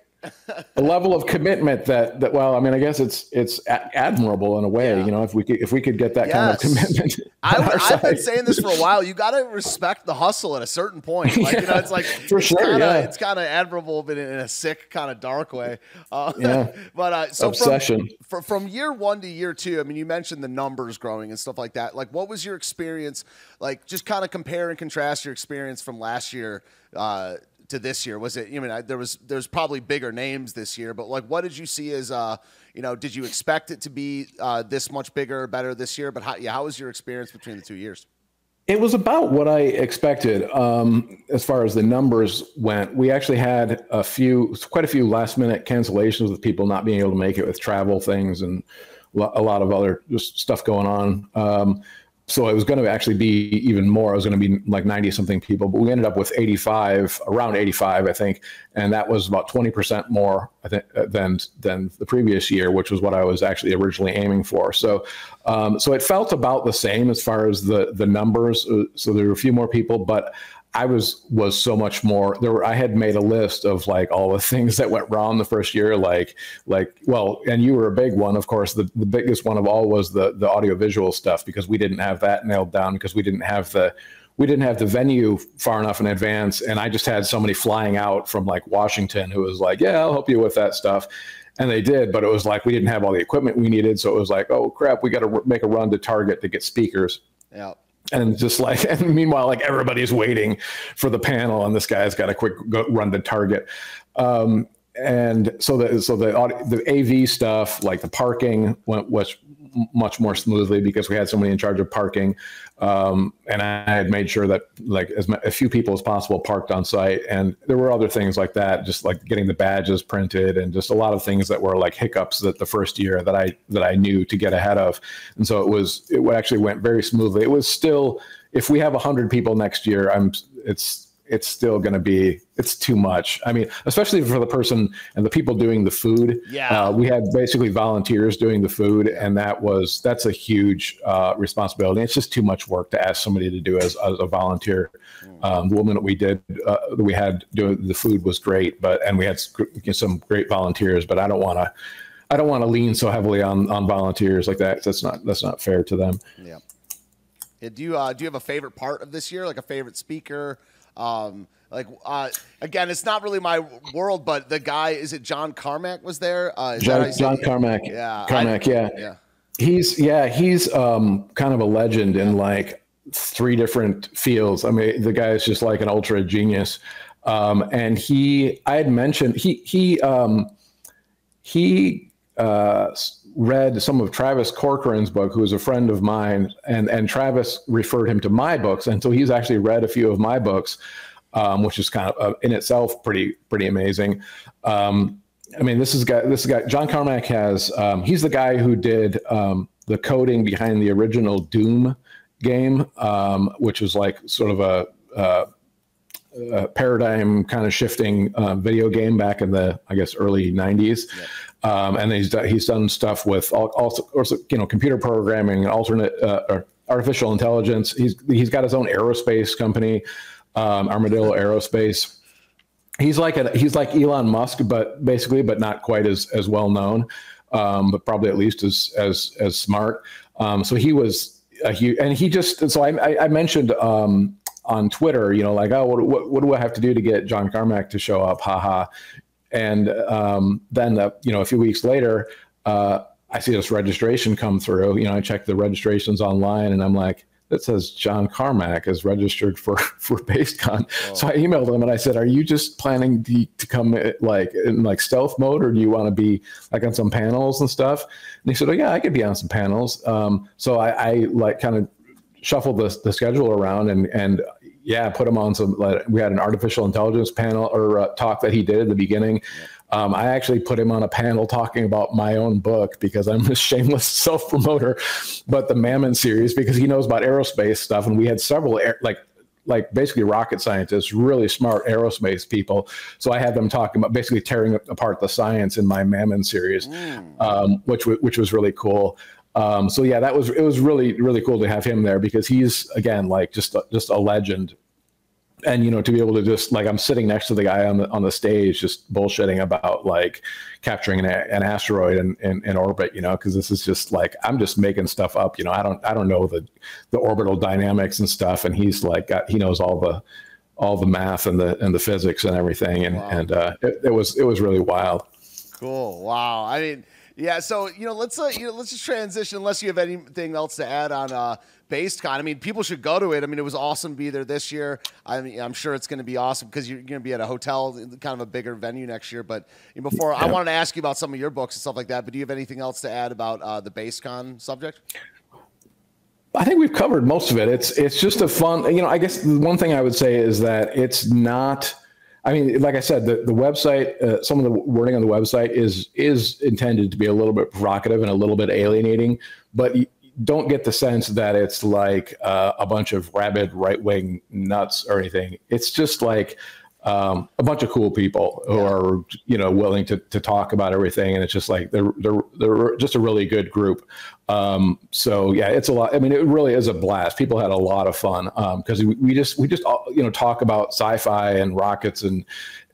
a level of commitment that that well i mean i guess it's it's admirable in a way yeah. you know if we could if we could get that yes. kind of commitment I, have been saying this for a while you got to respect the hustle at a certain point like yeah, you know it's like for it's sure kinda, yeah. it's kind of admirable but in a sick kind of dark way uh, yeah but uh, so obsession from, from year one to year two i mean you mentioned the numbers growing and stuff like that like what was your experience like just kind of compare and contrast your experience from last year uh, to this year? Was it? You I mean I, there was there's probably bigger names this year, but like, what did you see as uh, you know, did you expect it to be uh, this much bigger, better this year? But how, yeah, how was your experience between the two years? It was about what I expected um, as far as the numbers went. We actually had a few, quite a few last minute cancellations with people not being able to make it with travel things and a lot of other just stuff going on. Um, so it was going to actually be even more. It was going to be like 90 something people, but we ended up with 85, around 85, I think. And that was about 20% more I think, uh, than, than the previous year, which was what I was actually originally aiming for. So, um, so it felt about the same as far as the, the numbers. Uh, so there were a few more people, but I was was so much more there were I had made a list of like all the things that went wrong the first year like like well and you were a big one of course. The, the biggest one of all was the the audiovisual stuff because we didn't have that nailed down because we didn't have the we didn't have the venue far enough in advance. And I just had somebody flying out from like Washington who was like yeah I'll help you with that stuff. And they did but it was like we didn't have all the equipment we needed. So it was like oh crap we got to make a run to Target to get speakers. Yeah and just like and meanwhile like everybody's waiting for the panel and this guy's got a quick go, run to target. Um, and so the so the the AV stuff like the parking went was much more smoothly because we had somebody in charge of parking. Um, and I had made sure that like as few people as possible parked on site, and there were other things like that, just like getting the badges printed, and just a lot of things that were like hiccups that the first year that I that I knew to get ahead of, and so it was it actually went very smoothly. It was still if we have hundred people next year, I'm it's it's still going to be it's too much. I mean especially for the person and the people doing the food. Yeah. Uh, we had basically volunteers doing the food and that was that's a huge uh, responsibility. It's just too much work to ask somebody to do as, as a volunteer. Mm. um, the woman that we did uh, that we had doing the food was great but and we had some great volunteers but i don't want to i don't want to lean so heavily on on volunteers like that. That's not that's not fair to them. Yeah. Yeah, do you uh, do you have a favorite part of this year, like a favorite speaker? Um, like uh, again, it's not really my world, but the guy is it John Carmack was there? Uh, John, John Carmack. Yeah, Carmack. I, yeah, yeah. He's yeah he's um, kind of a legend in like three different fields. I mean, the guy is just like an ultra genius. Um, and he, I had mentioned he he um, he uh, read some of Travis Corcoran's book, who is a friend of mine, and and Travis referred him to my books, and so he's actually read a few of my books, um, which is kind of uh, in itself pretty pretty amazing. Um, I mean, this is guy. This guy. John Carmack has. Um, he's the guy who did um, the coding behind the original Doom game, um, which was like sort of a, a, a paradigm kind of shifting uh, video game back in the I guess early '90s. Yeah. Um, and he's done, he's done stuff with all, also, you know computer programming, alternate uh, artificial intelligence. He's he's got his own aerospace company, um, Armadillo Aerospace. He's like a, he's like Elon Musk, but basically, but not quite as as well known, um, but probably at least as as as smart. Um, so he was a huge, and he just so I I, mentioned um, on Twitter, you know, like, oh, what, what, what, do I have to do to get John Carmack to show up? Haha. And um, then, uh, you know, a few weeks later, uh, I see this registration come through. You know, I check the registrations online, and I'm like, it says John Carmack is registered for for BasedCon. Oh. So I emailed him and I said, "Are you just planning to, to come uh, like in like stealth mode, or do you want to be like on some panels and stuff?" And he said, "Oh yeah, I could be on some panels." Um, so I, I like kind of shuffled the, the schedule around and and yeah, put him on some. Like, we had an artificial intelligence panel or uh, talk that he did at the beginning. Um, I actually put him on a panel talking about my own book because I'm a shameless self promoter, but the Mammon series because he knows about aerospace stuff, and we had several air, like like basically rocket scientists, really smart aerospace people. So I had them talking about basically tearing apart the science in my Mammon series, mm. um, which which was really cool. Um, so yeah, that was it was really really cool to have him there because he's again like just a, just a legend, and you know to be able to just like I'm sitting next to the guy on the on the stage just bullshitting about like capturing an, an asteroid in, in, in orbit, you know, because this is just like I'm just making stuff up, you know. I don't I don't know the the orbital dynamics and stuff, and he's like got, he knows all the all the math and the and the physics and everything, and wow. and uh, it, it was it was really wild. Cool. Wow. I mean yeah, so you know, let's uh, you know, let's just transition. Unless you have anything else to add on uh, BasedCon, I mean, people should go to it. I mean, it was awesome to be there this year. I mean, I'm sure it's going to be awesome because you're going to be at a hotel, kind of a bigger venue next year. But before, yeah. I wanted to ask you about some of your books and stuff like that. But do you have anything else to add about uh, the BasedCon subject? I think we've covered most of it. It's it's just a fun, you know. I guess the one thing I would say is that it's not I mean, like I said, the, the website, uh, some of the wording on the website is is intended to be a little bit provocative and a little bit alienating, but don't get the sense that it's like uh, a bunch of rabid right wing nuts or anything. It's just like um, a bunch of cool people who yeah. are you know willing to to talk about everything, and it's just like they're they're they're just a really good group. Um, so yeah, it's a lot. I mean, it really is a blast. People had a lot of fun because um, we, we, just we just you know talk about sci-fi and rockets and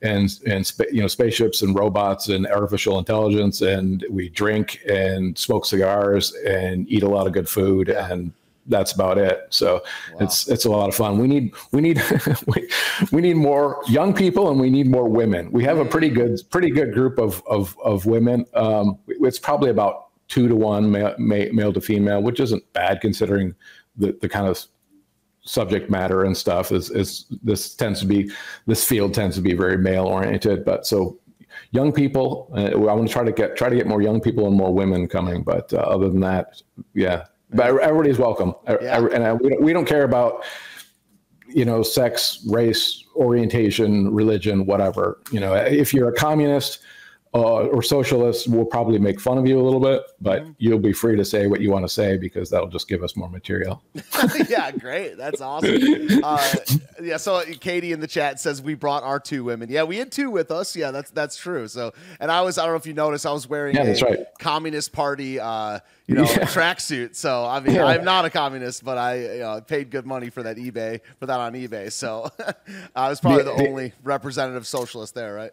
and and you know spaceships and robots and artificial intelligence, and we drink and smoke cigars and eat a lot of good food and that's about it. So wow. it's it's a lot of fun. We need we need we, we need more young people and we need more women. We have a pretty good pretty good group of of of women. Um, it's probably about two to one male, male to female, which isn't bad considering the the kind of subject matter and stuff is is this tends to be this field tends to be very male oriented but so young people uh, i want to try to get try to get more young people and more women coming but uh, other than that yeah but everybody's welcome, yeah. and we don't, we don't care about you know sex, race, orientation, religion, whatever. You know, if you're a communist uh, or socialists will probably make fun of you a little bit, but mm-hmm. you'll be free to say what you want to say because that'll just give us more material. yeah, great. That's awesome. Uh, yeah, so Katie in the chat says we brought our two women. Yeah, we had two with us. Yeah, that's that's true. So, and I was I don't know if you noticed I was wearing yeah, a right. Communist Party uh, you know, yeah. tracksuit. So I mean, yeah. I'm not a communist, but I you know, paid good money for that eBay for that on eBay. So I was probably the, the only representative socialist there, right?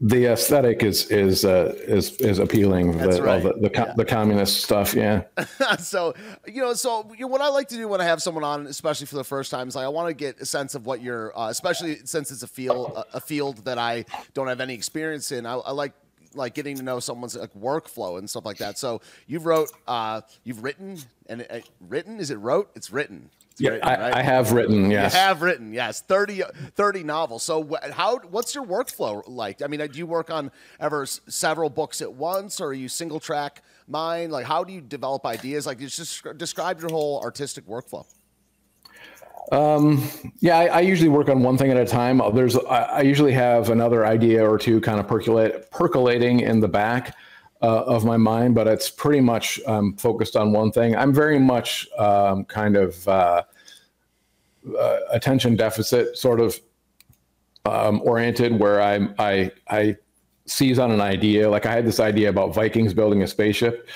The aesthetic is is uh, is is appealing. That's the, right. the the, yeah. the, communist stuff, yeah. so you know, so you know, what I like to do when I have someone on, especially for the first time, is like I want to get a sense of what you're, uh, especially since it's a field a, field that I don't have any experience in. I, I like like getting to know someone's like workflow and stuff like that. So you've wrote, uh, you've written and uh, written. Is it wrote? It's written. Yeah, written, I, right? I, have written. Yes, you have written. Yes, 30, 30 novels. So how? What's your workflow like? I mean, do you work on ever several books at once, or are you single track mind? Like, how do you develop ideas? Like, just describe your whole artistic workflow. Um, yeah, I, I, usually work on one thing at a time. There's, I, I, usually have another idea or two kind of percolate, percolating in the back uh, of my mind, but it's pretty much um, focused on one thing. I'm very much um, kind of uh, uh, attention deficit sort of um, oriented, where I, I I seize on an idea. Like I had this idea about Vikings building a spaceship.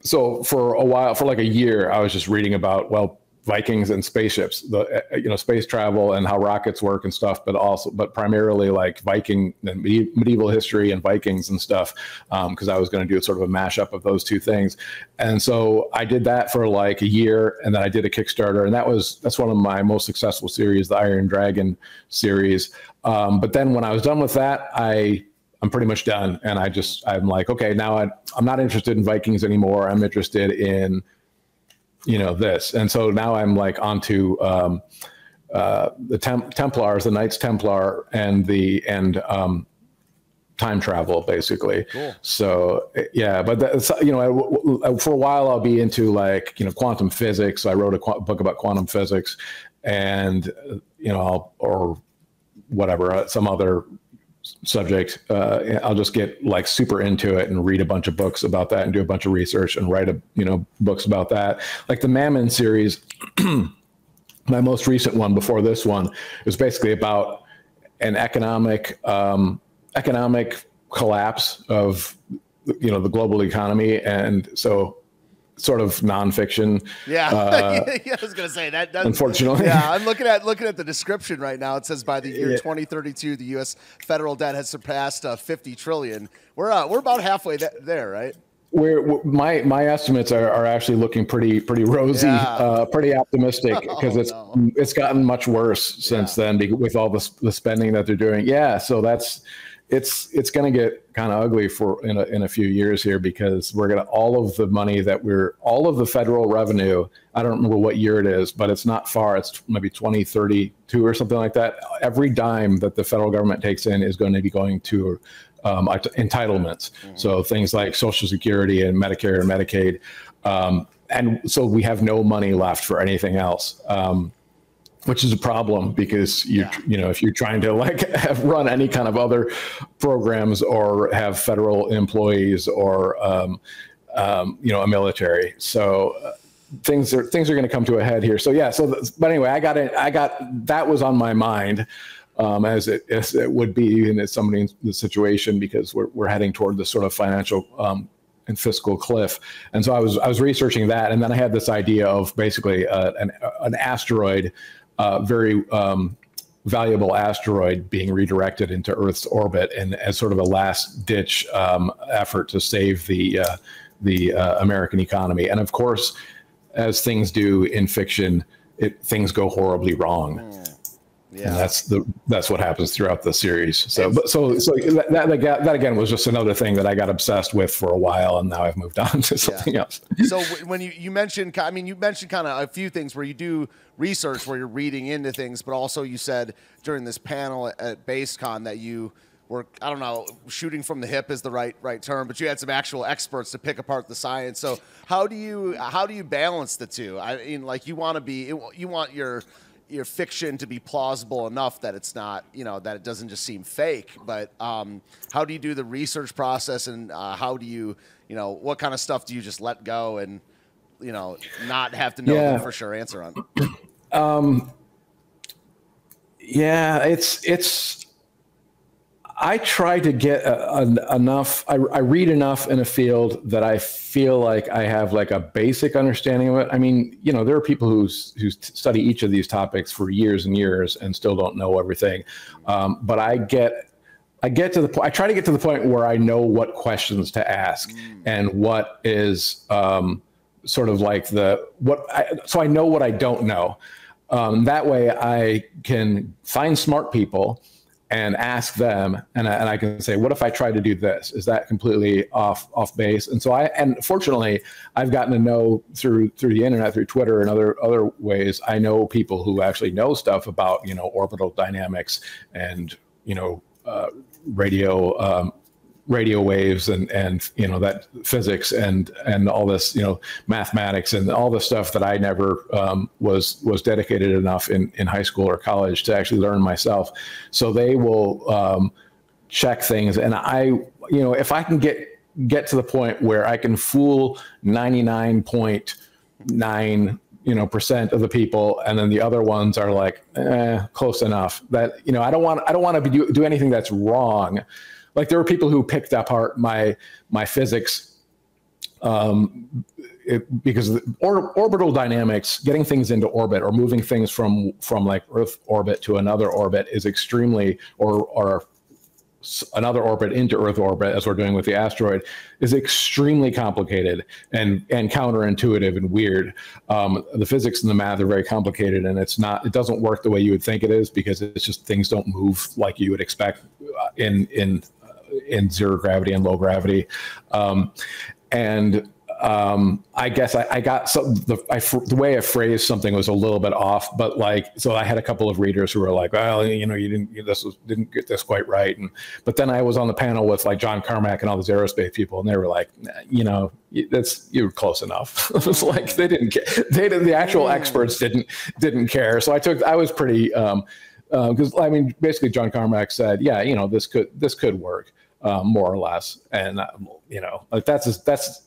So for a while, for like a year, I was just reading about well Vikings and spaceships, the uh, you know space travel and how rockets work and stuff, but also but primarily like Viking and medieval history and Vikings and stuff, because um, I was going to do sort of a mashup of those two things, and so I did that for like a year, and then I did a Kickstarter, and that was that's one of my most successful series, the Iron Dragon series. Um, but then when I was done with that, I I'm pretty much done, and I just I'm like, okay, now I, I'm not interested in Vikings anymore. I'm interested in you know this. And so now i'm like onto um, uh, the Tem- templars the knights templar and the and um, time travel basically. Cool. so yeah but that's, you know for a while i'll be into like you know quantum physics. I wrote a qu- book about quantum physics and you know I'll, or whatever uh, some other subject, uh, I'll just get like super into it and read a bunch of books about that and do a bunch of research and write a you know books about that. Like the Mammon series, my most recent one before this one is basically about an economic um, economic collapse of you know the global economy, and so sort of nonfiction. Yeah, uh, yeah I was gonna say that. Unfortunately, yeah, I'm looking at looking at the description right now. It says by the year yeah. 2032, the U.S. federal debt has surpassed uh, 50 trillion. We're uh, we're about halfway th- there, right? We're, we're, my my estimates are, are actually looking pretty pretty rosy, yeah. uh, pretty optimistic because oh, it's no. it's gotten much worse since yeah. then with all the the spending that they're doing. Yeah, so that's it's it's going to get kind of ugly for in a, in a few years here because we're going to all of the money that we're all of the federal revenue i don't remember what year it is but it's not far it's maybe 2032 or something like that. Every dime that the federal government takes in is going to be going to um, entitlements. Mm-hmm. so things like social security and medicare and medicaid um, and so we have no money left for anything else. Um, which is a problem because you yeah. you know if you're trying to like have run any kind of other programs or have federal employees or um, um, you know a military so uh, things are things are going to come to a head here so yeah so but anyway i got it i got that was on my mind um, as it as it would be in somebody in the situation because we're, we're heading toward this sort of financial um, and fiscal cliff. And so I was I was researching that, and then I had this idea of basically uh, an an asteroid uh, very um, valuable asteroid being redirected into Earth's orbit, and as sort of a last ditch um, effort to save the uh, the uh, American economy. And of course, as things do in fiction, it, things go horribly wrong. Mm. Yeah. And that's the that's what happens throughout the series. So but, so so that, that that again was just another thing that I got obsessed with for a while, and now I've moved on to something yeah. else. So when you you mentioned, I mean, you mentioned kind of a few things where you do research, where you're reading into things, but also you said during this panel at, at BasedCon that you were I don't know shooting from the hip is the right right term, but you had some actual experts to pick apart the science. So how do you how do you balance the two? I mean, like you want to be you want your your fiction to be plausible enough that it's not, you know, that it doesn't just seem fake. But um, how do you do the research process, and uh, how do you, you know, what kind of stuff do you just let go and, you know, not have to know yeah. the for sure answer on? Um, yeah, it's it's I try to get a, a, enough. I, I, read enough in a field that I feel like I have like a basic understanding of it. I mean, you know, there are people who who study each of these topics for years and years and still don't know everything. Um, but I get I get to the point. I try to get to the point where I know what questions to ask mm. and what is um, sort of like the what. I, so I know what I don't know. Um, that way, I can find smart people and ask them and I, and I can say what if i try to do this? Is that completely off off base? And so i and fortunately i've gotten to know through through the internet through twitter and other other ways i know people who actually know stuff about you know orbital dynamics and you know uh, radio um, radio waves and and you know that physics and and all this you know mathematics and all the stuff that I never um, was was dedicated enough in in high school or college to actually learn myself. So they will um, check things, and I you know if I can get get to the point where I can fool ninety nine point nine you know percent of the people and then the other ones are like eh, close enough. That you know i don't want i don't want to do, do anything that's wrong like there were people who picked apart my my physics um, it, because or, orbital dynamics, getting things into orbit or moving things from from like Earth orbit to another orbit is extremely or or another orbit into Earth orbit, as we're doing with the asteroid, is extremely complicated and and counterintuitive and weird. Um, the physics and the math are very complicated, and it's not it doesn't work the way you would think it is because it's just things don't move like you would expect in in in zero gravity and low gravity. Um, and um, I guess I, I got some the, I, the way I phrased something was a little bit off, but like so I had a couple of readers who were like, well, you know, you didn't you, this was, didn't get this quite right, and but then I was on the panel with like John Carmack and all these aerospace people, and they were like, you know, that's you're close enough. it was like they didn't care. They did, the actual experts didn't didn't care. So I took I was pretty because um, I mean basically John Carmack said, yeah, you know, this could this could work uh, more or less. And uh, you know, like that's that's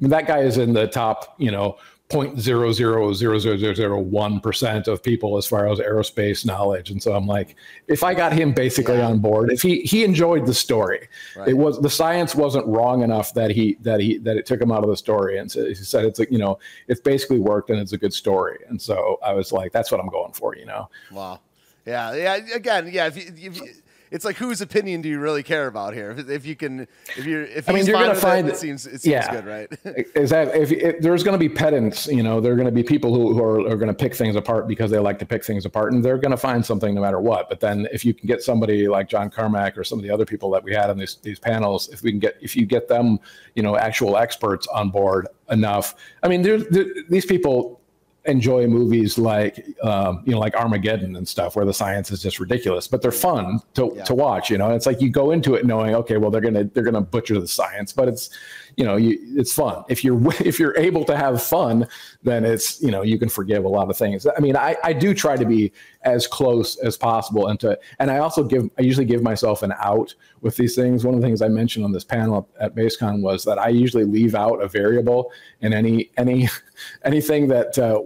that guy is in the top, you know, point zero zero zero zero zero zero one percent of people as far as aerospace knowledge. And so I'm like, if I got him basically yeah. on board, if he he enjoyed the story, right. it was the science wasn't wrong enough that he that he that it took him out of the story. And so he said it's a, you know it's basically worked and it's a good story. And so I was like, that's what I'm going for, you know. Wow. Yeah, yeah. Again, yeah. If you, if you, it's like whose opinion do you really care about here? If, if you can, if you're, if I mean, you're going to find it, it seems it seems yeah, good, right? exactly. If, if there's going to be pedants, you know, there are going to be people who, who are, are going to pick things apart because they like to pick things apart, and they're going to find something no matter what. But then, if you can get somebody like John Carmack or some of the other people that we had on these these panels, if we can get, if you get them, you know, actual experts on board enough, I mean, there's there, these people enjoy movies like um, you know like Armageddon and stuff where the science is just ridiculous, but they're fun to, yeah. to watch. You know, it's like you go into it knowing okay, well they're gonna they're gonna butcher the science, but it's you know you, it's fun if you're if you're able to have fun then it's you know you can forgive a lot of things i mean i i do try to be as close as possible and to and i also give i usually give myself an out with these things one of the things i mentioned on this panel at BasedCon was that i usually leave out a variable in any any anything that uh,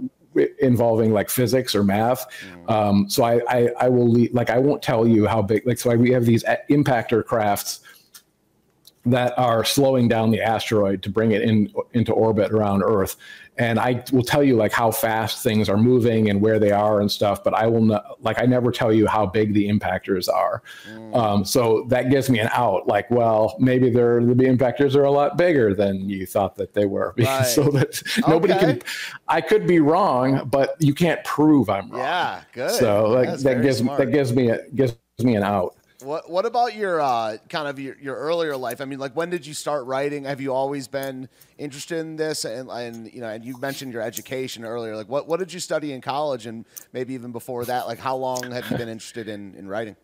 involving like physics or math. Mm. Um, so I, I, I will leave, like I won't tell you how big. Like so, I, we have these impactor crafts that are slowing down the asteroid to bring it in into orbit around Earth. And I will tell you like how fast things are moving and where they are and stuff, but I will not like I never tell you how big the impactors are. Mm. Um, so that gives me an out. Like, well, maybe they're the impactors are a lot bigger than you thought that they were, right. so that nobody okay. can. I could be wrong, but you can't prove I'm wrong. Yeah, good. So like, that gives smart. that gives me a, gives me an out. What What about your uh, kind of your, your earlier life? I mean, like when did you start writing? Have you always been interested in this? And, and you know, and you mentioned your education earlier. Like, what what did you study in college, and maybe even before that? Like, how long have you been interested in in writing?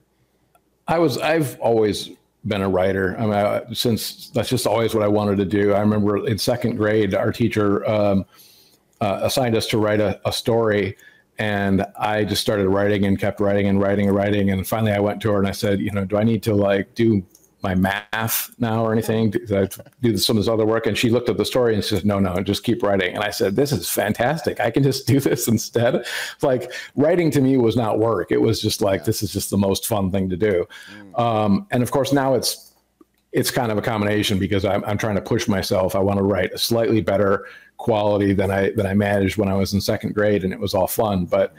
I was I've always been a writer. I mean, I, since that's just always what I wanted to do. I remember in second grade, our teacher um, uh, assigned us to write a, a story and I just started writing and kept writing and writing and writing. And finally, I went to her and I said, you know, do I need to like do my math now or anything? Do I do some of this other work? And she looked at the story and she said, no, no, just keep writing. And I said, this is fantastic. I can just do this instead. Like writing to me was not work. It was just like, this is just the most fun thing to do. Mm. Um, and of course, now it's, it's kind of a combination because I'm, I'm trying to push myself. I want to write a slightly better quality than I than I managed when I was in second grade, and it was all fun. But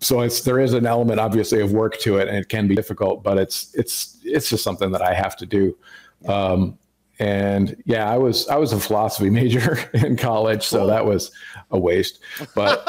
so it's there is an element obviously of work to it, and it can be difficult, but it's it's it's just something that I have to do. Um, and yeah, I was I was a philosophy major in college, so that was a waste. But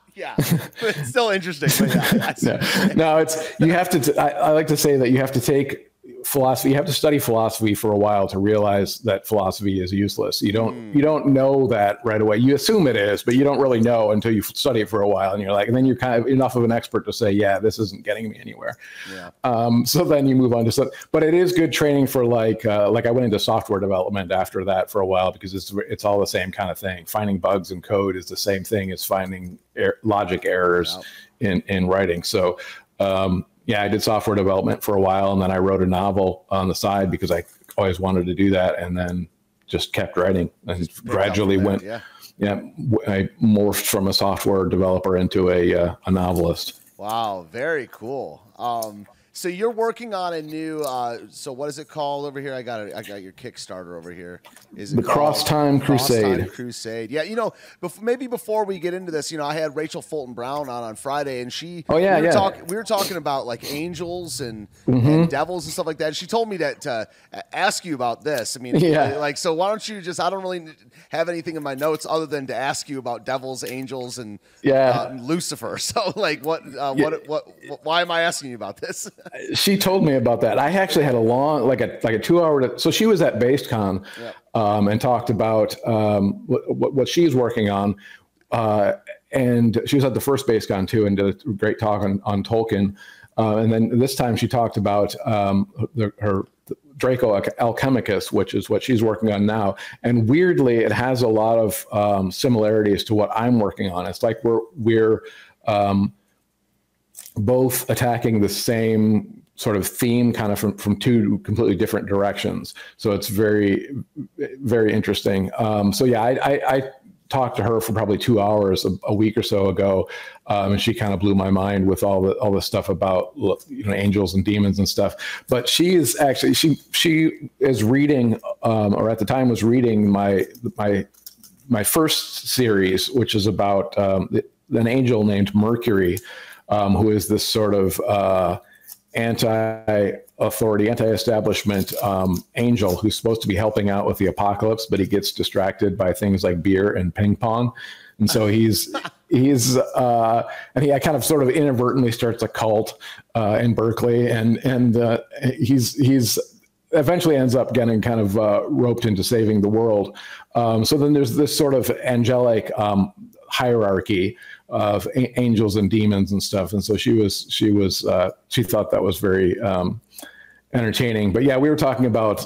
yeah, it's still interesting. Yeah, no, no, it's you have to. T- I, I like to say that you have to take philosophy you have to study philosophy for a while to realize that philosophy is useless you don't mm. you don't know that right away you assume it is but you don't really know until you study it for a while and you're like and then you're kind of enough of an expert to say yeah this isn't getting me anywhere yeah. um, so then you move on to something but it is good training for like uh, like i went into software development after that for a while because it's it's all the same kind of thing finding bugs in code is the same thing as finding er- logic errors yeah. in in writing so um, yeah, I did software development for a while, and then I wrote a novel on the side because I always wanted to do that, and then just kept writing and gradually went. Yeah. yeah, I morphed from a software developer into a uh, a novelist. Wow, very cool. Um, so you're working on a new. Uh, so what is it called over here? I got it. I got your Kickstarter over here. Is it the Cross Time Crusade? Time Crusade. Yeah, you know, bef- maybe before we get into this, you know, I had Rachel Fulton Brown on on Friday, and she. Oh yeah, we yeah. Talk, we were talking about like angels and, mm-hmm. and devils and stuff like that. And She told me that to ask you about this. I mean, yeah. Like, so why don't you just? I don't really have anything in my notes other than to ask you about devils, angels, and yeah, uh, Lucifer. So like, what, uh, yeah. what, what, what, why am I asking you about this? she told me about that. I actually had a long, like a like a two hour. So she was at BasedCon yeah. um, and talked about um, what, what she's working on. Uh, and she was at the first BasedCon too, and did a great talk on on Tolkien. Uh, and then this time she talked about um, the, her Draco Alchemicus, which is what she's working on now. And weirdly, it has a lot of um, similarities to what I'm working on. It's like we're we're um, both attacking the same sort of theme, kind of from from two completely different directions. So it's very very interesting. Um, so yeah, I, I, I talked to her for probably two hours a, a week or so ago, um, and she kind of blew my mind with all the all the stuff about you know angels and demons and stuff. But she is actually she she is reading, um, or at the time was reading my my my first series, which is about um, an angel named Mercury, um, who is this sort of uh, anti-authority, anti-establishment um, angel who's supposed to be helping out with the apocalypse, but he gets distracted by things like beer and ping pong, and so he's he's uh, and he kind of sort of inadvertently starts a cult uh, in Berkeley, and and uh, he's he's eventually ends up getting kind of uh, roped into saving the world. Um, so then there's this sort of angelic um, hierarchy of a- angels and demons and stuff. And so she was she was uh, she thought that was very um, entertaining. But yeah, we were talking about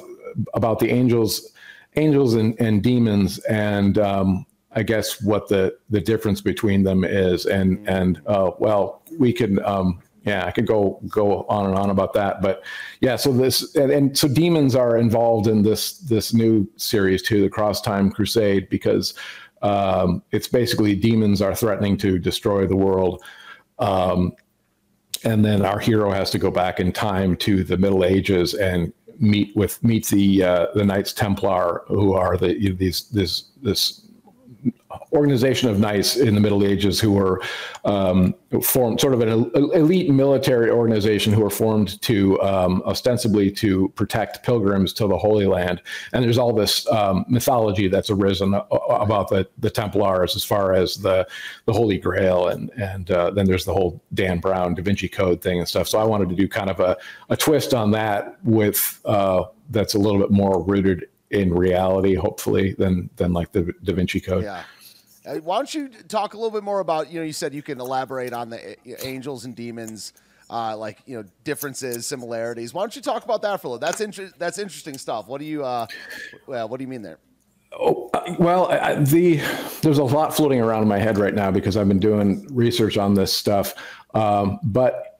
about the angels angels and, and demons and um, I guess what the the difference between them is. And and uh, well, we can. Um, yeah, I could go go on and on about that, but yeah. So this and, and, so demons are involved in this this new series too, the Cross Time Crusade, because um, it's basically demons are threatening to destroy the world. Um, and then our hero has to go back in time to the Middle Ages and meet with meet the uh, the Knights Templar, who are the these this this organization of knights in the Middle Ages who were um, formed, sort of an elite military organization who were formed to um, ostensibly to protect pilgrims to the Holy Land. And there's all this um, mythology that's arisen about the, the Templars as far as the the Holy Grail, and and uh, then there's the whole Dan Brown Da Vinci Code thing and stuff. So I wanted to do kind of a, a twist on that with uh, that's a little bit more rooted in reality, hopefully, than than like the Da Vinci Code. Yeah. Uh, why don't you talk a little bit more about you know you said you can elaborate on the uh, angels and demons, uh, like you know differences, similarities. Why don't you talk about that for a little? That's inter- that's interesting stuff. What do you uh, what do you mean there? Oh, uh, well, I, the there's a lot floating around in my head right now because I've been doing research on this stuff. Um, but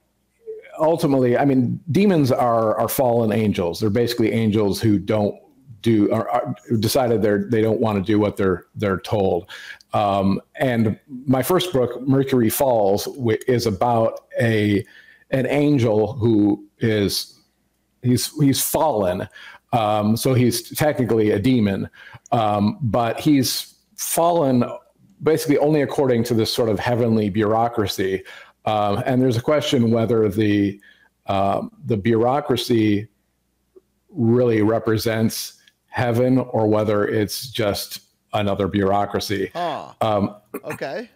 ultimately, I mean, demons are are fallen angels. They're basically angels who don't do or, or decided they're they don't want to do what they're they're told. Um, and my first book, Mercury Falls, is about a an angel who is he's he's fallen. Um, so he's technically a demon, um, but he's fallen basically only according to this sort of heavenly bureaucracy. Um, and there's a question whether the um, the bureaucracy really represents heaven or whether it's just another bureaucracy. Huh. Um, okay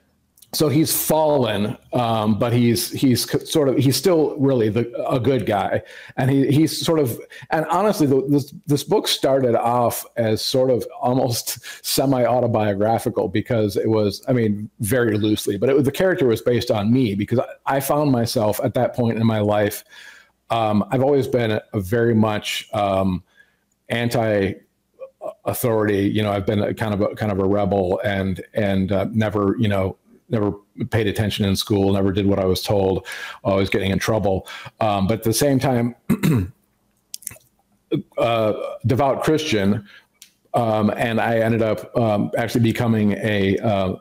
so he's fallen, um, but he's he's sort of he's still really the, a good guy, and he he's sort of and honestly, the, this this book started off as sort of almost semi autobiographical because it was I mean very loosely, but it, the character was based on me because I, I found myself at that point in my life. Um, I've always been a, a very much um, anti authority. You know, I've been a, kind of a kind of a rebel and and uh, never you know never paid attention in school, never did what I was told, always getting in trouble. Um, but at the same time, uh, devout Christian, um, and I ended up um, actually becoming a, uh,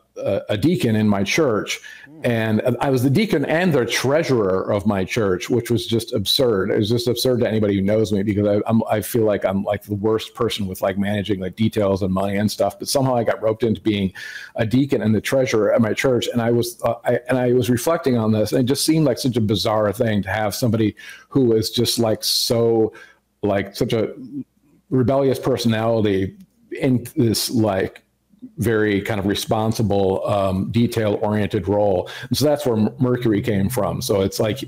a deacon in my church and I was the deacon and the treasurer of my church, which was just absurd. It was just absurd to anybody who knows me because I, I'm, I feel like I'm like the worst person with like managing like details and money and stuff. But somehow I got roped into being a deacon and the treasurer at my church, and I was uh, I, and I was reflecting on this, and it just seemed like such a bizarre thing to have somebody who was just like so like such a rebellious personality in this like very kind of responsible, um, detail oriented role. And so that's where Mercury came from. So it's like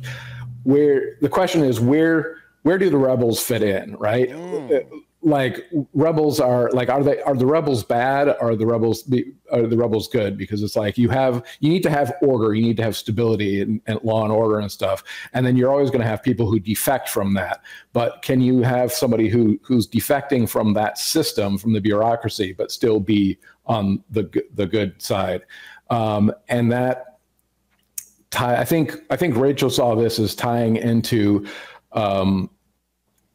where the question is where where do the rebels fit in, right? Mm like rebels are like are they are the rebels bad are the rebels are the rebels good because it's like you have you need to have order you need to have stability and, and law and order and stuff and then you're always going to have people who defect from that but can you have somebody who who's defecting from that system from the bureaucracy but still be on the the good side um, and that tie i think i think rachel saw this as tying into um,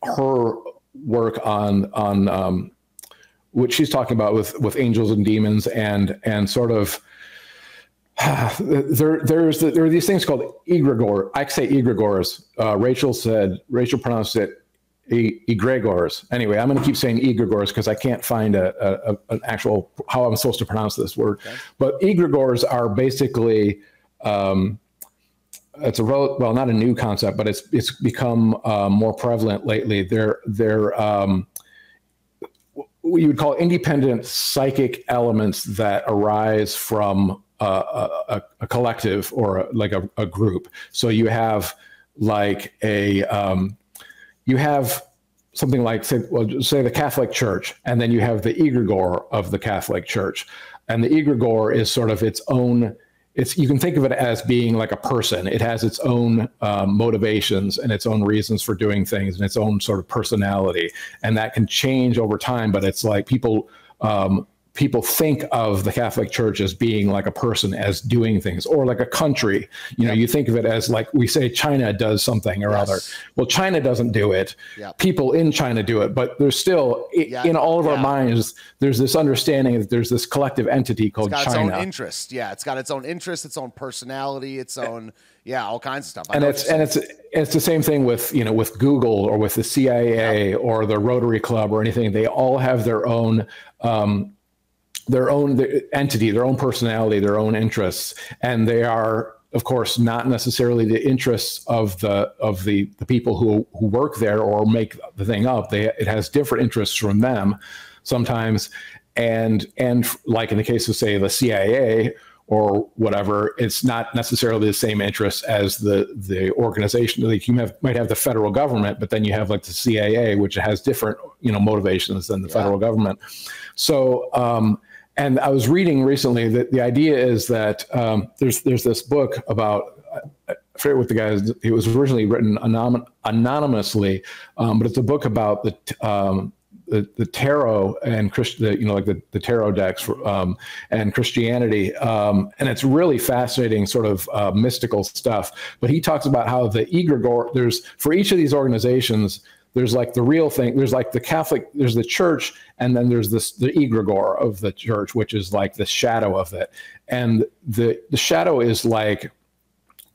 her work on on um, what she's talking about with with angels and demons and and sort of there there's there are these things called egregor. I say egregores. Uh, Rachel said Rachel pronounced it e- egregores. Anyway, I'm going to keep saying egregores because I can't find a, a, an actual how I'm supposed to pronounce this word. Okay. But egregores are basically um, it's a well, not a new concept, but it's it's become uh, more prevalent lately. They're they're um, what you would call independent psychic elements that arise from uh, a, a, collective or a, like a, a, group. So you have like a um, you have something like say, well, say the Catholic Church, and then you have the egregore of the Catholic Church, and the egregore is sort of its own it's you can think of it as being like a person. It has its own um, motivations and its own reasons for doing things and its own sort of personality, and that can change over time. But it's like people um, people think of the Catholic Church as being like a person as doing things or like a country. You know, you think of it as like we say China does something or yes. other. Well, China doesn't do it. Yep. People in China do it, but there's still in all of our minds there's this understanding that there's this collective entity called it's got China. Its own interest. Yeah, it's got its own interest, its own personality, its own yeah, all kinds of stuff. I and it's and it's it's the same thing with you know with Google or with the CIA yep. or the Rotary Club or anything. They all have their own um, their own entity, their own personality, their own interests, and they are, of course, not necessarily the interests of the of the the people who who work there or make the thing up. They it has different interests from them sometimes, and and like in the case of say the CIA or whatever, it's not necessarily the same interests as the the organization. Like you have, might have the federal government, but then you have like the CIA, which has different you know motivations than the yeah. federal government. So um, and I was reading recently that the idea is that um, there's there's this book about I forget what the guy is. It was originally written anon- anonymously, um, but it's a book about the um, the, the tarot and Christ, the, you know, like the, the tarot decks for, um, and Christianity. Um, and it's really fascinating sort of uh, mystical stuff. But he talks about how the egregore, there's for each of these organizations, there's like the real thing there's like the catholic there's the church and then there's this the egregore of the church which is like the shadow of it and the the shadow is like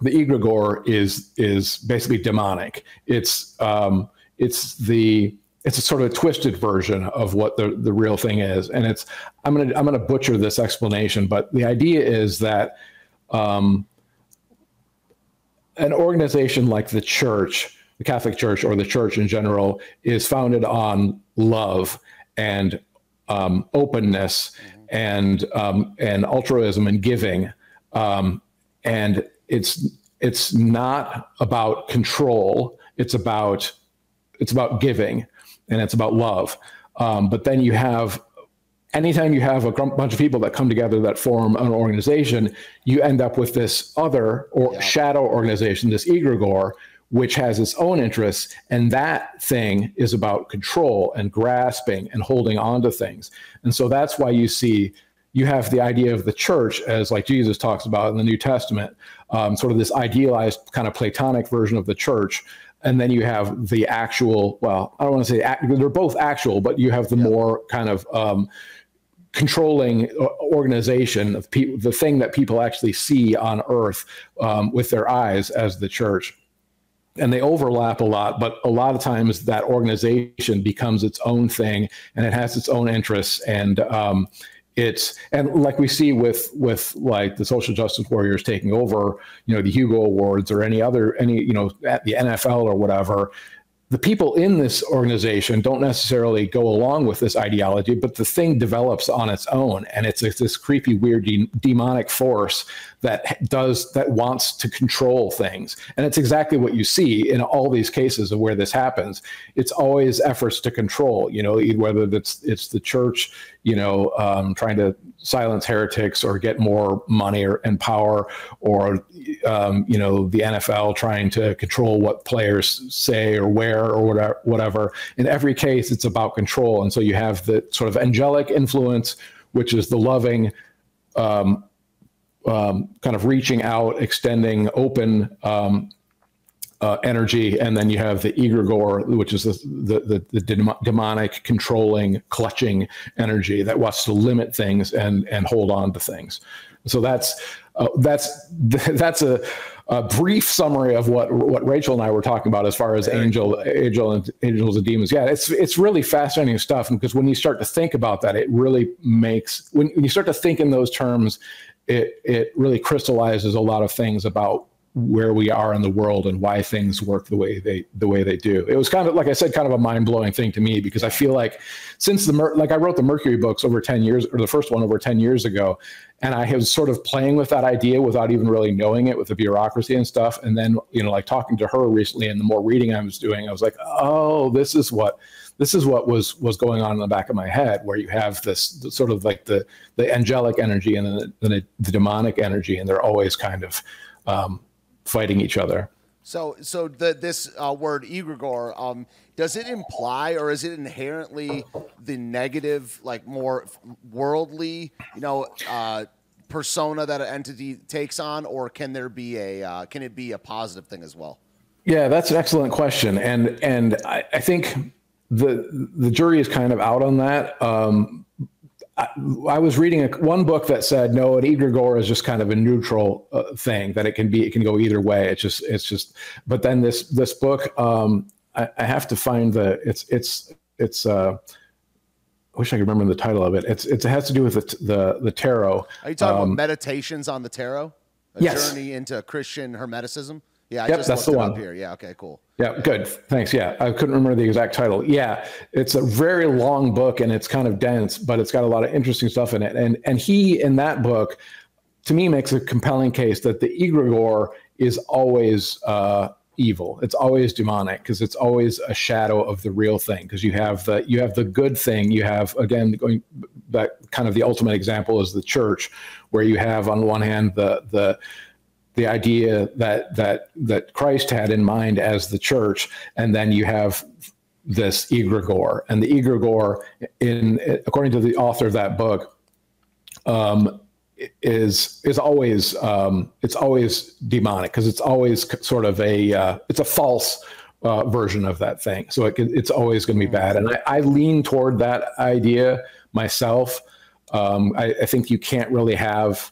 the egregore is is basically demonic it's um it's the it's a sort of a twisted version of what the, the real thing is. And it's I'm gonna I'm gonna butcher this explanation, but the idea is that um, an organization like the church, the Catholic Church or the church in general, is founded on love and um, openness and um, and altruism and giving, um, and it's it's not about control. It's about it's about giving and it's about love. Um, but then you have anytime you have a bunch of people that come together that form an organization, you end up with this other or yeah. shadow organization, this egregore, which has its own interests. And that thing is about control and grasping and holding on to things. And so that's why you see you have the idea of the church as like jesus talks about in the new testament um, sort of this idealized kind of platonic version of the church and then you have the actual well i don't want to say they're both actual but you have the yeah. more kind of um, controlling uh, organization of people the thing that people actually see on earth um, with their eyes as the church and they overlap a lot but a lot of times that organization becomes its own thing and it has its own interests. And um, it's and like we see with with like the social justice warriors taking over you know the hugo awards or any other any you know at the nfl or whatever the people in this organization don't necessarily go along with this ideology, but the thing develops on its own, and it's, it's this creepy, weird, de- demonic force that does that wants to control things. And it's exactly what you see in all these cases of where this happens. It's always efforts to control. You know, whether it's it's the church, you know, um, trying to silence heretics or get more money or, and power, or um, you know the NFL trying to control what players say or wear or whatever. Whatever. In every case, it's about control, and so you have the sort of angelic influence, which is the loving. Um, um, kind of reaching out, extending open um, uh, energy, and then you have the egregore, which is the, the, the, the, demonic, controlling, clutching energy that wants to limit things and and hold on to things. So that's uh, that's that's a, a, brief summary of what what Rachel and I were talking about as far as angel angel and angels and demons. Yeah, it's it's really fascinating stuff because when you start to think about that, it really makes when, when you start to think in those terms, it it really crystallizes a lot of things about where we are in the world and why things work the way they the way they do. It was kind of like I said, kind of a mind blowing thing to me because I feel like since the like I wrote the Mercury books over ten years or the first one over ten years ago, and I was sort of playing with that idea without even really knowing it with the bureaucracy and stuff. And then you know, like talking to her recently, and the more reading I was doing, I was like, oh, this is what this is what was was going on in the back of my head, where you have this sort of like the the angelic energy and the, the, the demonic energy, and they're always kind of um, fighting each other. So, so the, this uh, word egregore, um, does it imply or is it inherently the negative, like more worldly, you know, uh, persona that an entity takes on, or can there be a uh, can it be a positive thing as well? Yeah, that's an excellent question, and and I, I think the the jury is kind of out on that. Um, I, I, was reading a, one book that said no, an egregore is just kind of a neutral uh, thing that it can be. It can go either way. It's just it's just. But then this this book, um, I, I, have to find the it's it's it's. Uh, I wish I could remember the title of it. It's, it's it has to do with the the, the tarot. Are you talking um, about meditations on the tarot? A yes. journey into Christian Hermeticism. Yeah, I yep, just that's the one. here. Yeah, okay, cool. Yeah, good. Thanks. Yeah, I couldn't remember the exact title. Yeah, it's a very long book and it's kind of dense, but it's got a lot of interesting stuff in it. And and he in that book, to me, makes a compelling case that the egregore is always uh, evil. It's always demonic because it's always a shadow of the real thing. Because you have the you have the good thing. You have again going that kind of the ultimate example is the church, where you have on one hand the the the idea that that that Christ had in mind as the church, and then you have this egregore, and the egregore, in according to the author of that book, um, is is always um, it's always demonic because it's always sort of a uh, it's a false uh, version of that thing. So it, it's always going to be bad, and I, I, lean toward that idea myself. Um, I, I think you can't really have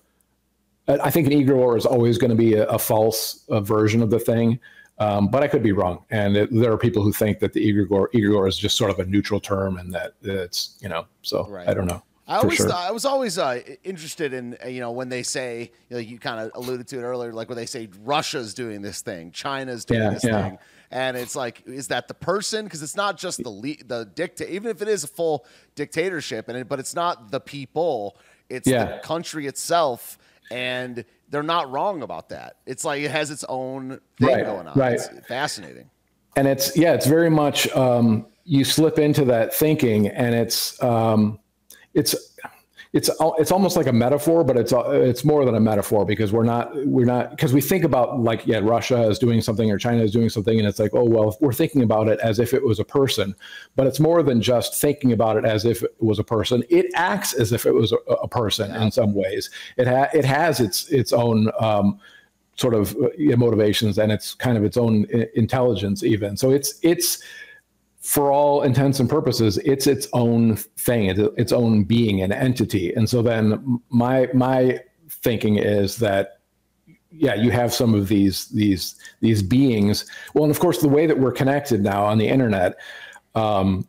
I think an egregore is always going to be a, a false a version of the thing. Um, but I could be wrong, and it, there are people who think that the egregore egregore is just sort of a neutral term, and that it's you know. So right. I don't know. I always sure. I was always uh, interested in uh, you know when they say you, know, you kind of alluded to it earlier, like when they say Russia's doing this thing, China's doing yeah, this yeah. thing, and it's like is that the person? Because it's not just the le- the dictator, even if it is a full dictatorship, and it, but it's not the people, it's yeah. the country itself, and they're not wrong about that. It's like it has its own thing right, going on. Right, it's fascinating. And it's yeah, it's very much um, you slip into that thinking, and it's. Um, it's it's it's almost like a metaphor, but it's it's more than a metaphor because we're not we're not because we think about like yeah Russia is doing something or China is doing something and it's like oh well we're thinking about it as if it was a person, but it's more than just thinking about it as if it was a person. It acts as if it was a, a person yeah. in some ways. It ha- it has its its own. Um, sort of uh, motivations and it's kind of its own intelligence even so it's it's for all intents and purposes, it's its own thing, it's its own being and entity. And so then my my thinking is that yeah, you have some of these these these beings. Well, and of course, the way that we're connected now on the internet, um,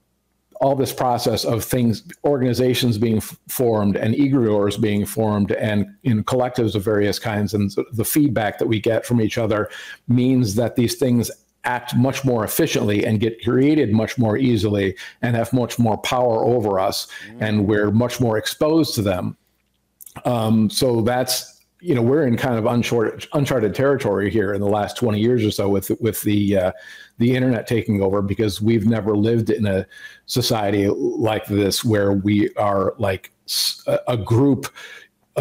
all this process of things, organizations being f- formed and egregores being formed, and in collectives of various kinds, and the feedback that we get from each other means that these things act much more efficiently and get created much more easily and have much more power over us mm-hmm. and we're much more exposed to them um, so that's you know we're in kind of uncharted, uncharted territory here in the last 20 years or so with with the uh, the internet taking over because we've never lived in a society like this where we are like a group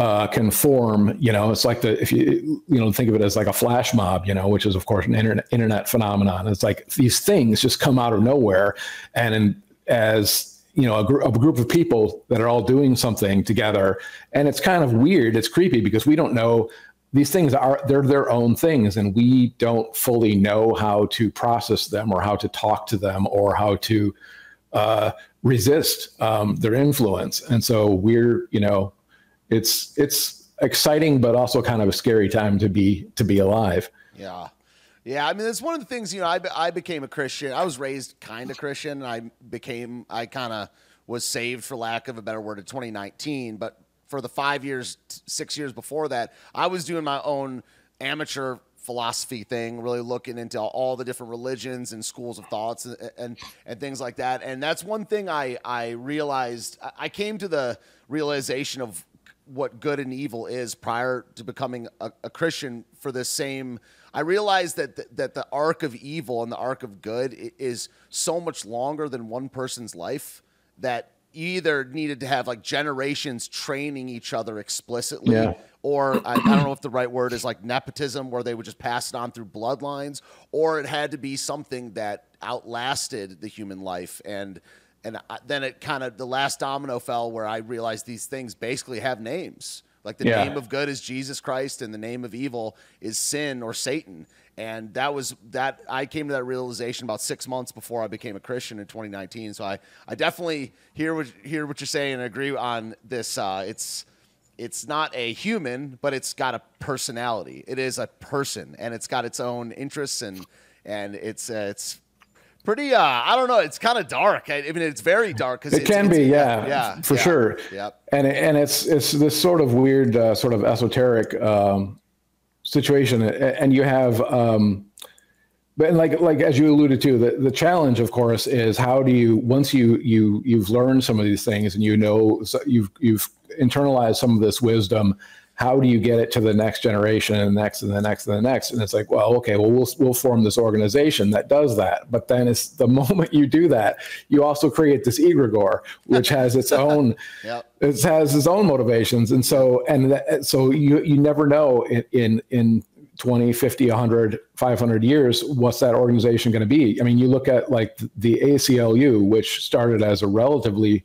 uh, can form. You know, it's like the if you you know think of it as like a flash mob, you know, which is of course an internet internet phenomenon. It's like these things just come out of nowhere, and in, as you know, a, gr- a group of people that are all doing something together, and it's kind of weird. It's creepy because we don't know these things are they're their own things and we don't fully know how to process them or how to talk to them or how to uh, resist um, their influence and so we're you know it's it's exciting, but also kind of a scary time to be to be alive. Yeah. Yeah, I mean, it's one of the things, you know, I, I became a Christian. I was raised kind of Christian. I became, I kind of was saved, for lack of a better word, in 2019. But for the five years, six years before that, I was doing my own amateur philosophy thing, really looking into all the different religions and schools of thoughts and, and, and things like that. And that's one thing I, I realized. I came to the realization of what good and evil is prior to becoming a, a Christian for the same. I realized that the, that the arc of evil and the arc of good is so much longer than one person's life that you either needed to have like generations training each other explicitly yeah. or I, I, don't know if the right word is like nepotism where they would just pass it on through bloodlines or it had to be something that outlasted the human life and and I, then it kind of the last domino fell where I realized these things basically have names. Like the yeah. name of good is Jesus Christ, and the name of evil is sin or Satan. And that was that I came to that realization about six months before I became a Christian in 2019. So I, I definitely hear what hear what you're saying and agree on this. Uh, it's it's not a human, but it's got a personality. It is a person, and it's got its own interests and and it's uh, it's pretty uh i don't know it's kind of dark. I, mean it's very dark because it can be yeah yeah for yeah, sure. Yeah and and it's it's this sort of weird uh, sort of esoteric um situation. And you have um but like like as you alluded to the, the challenge of course is how do you once you you you've learned some of these things and you know you've you've internalized some of this wisdom how do you get it to the next generation and the next and the next and the next? And it's like well okay well we'll we'll form this organization that does that. But then it's the moment you do that you also create this egregore which has its own yep. it has its own motivations. And so and that, so you you never know in in, in 20 50 100 500 years what's that organization going to be? I mean you look at like the aclu which started as a relatively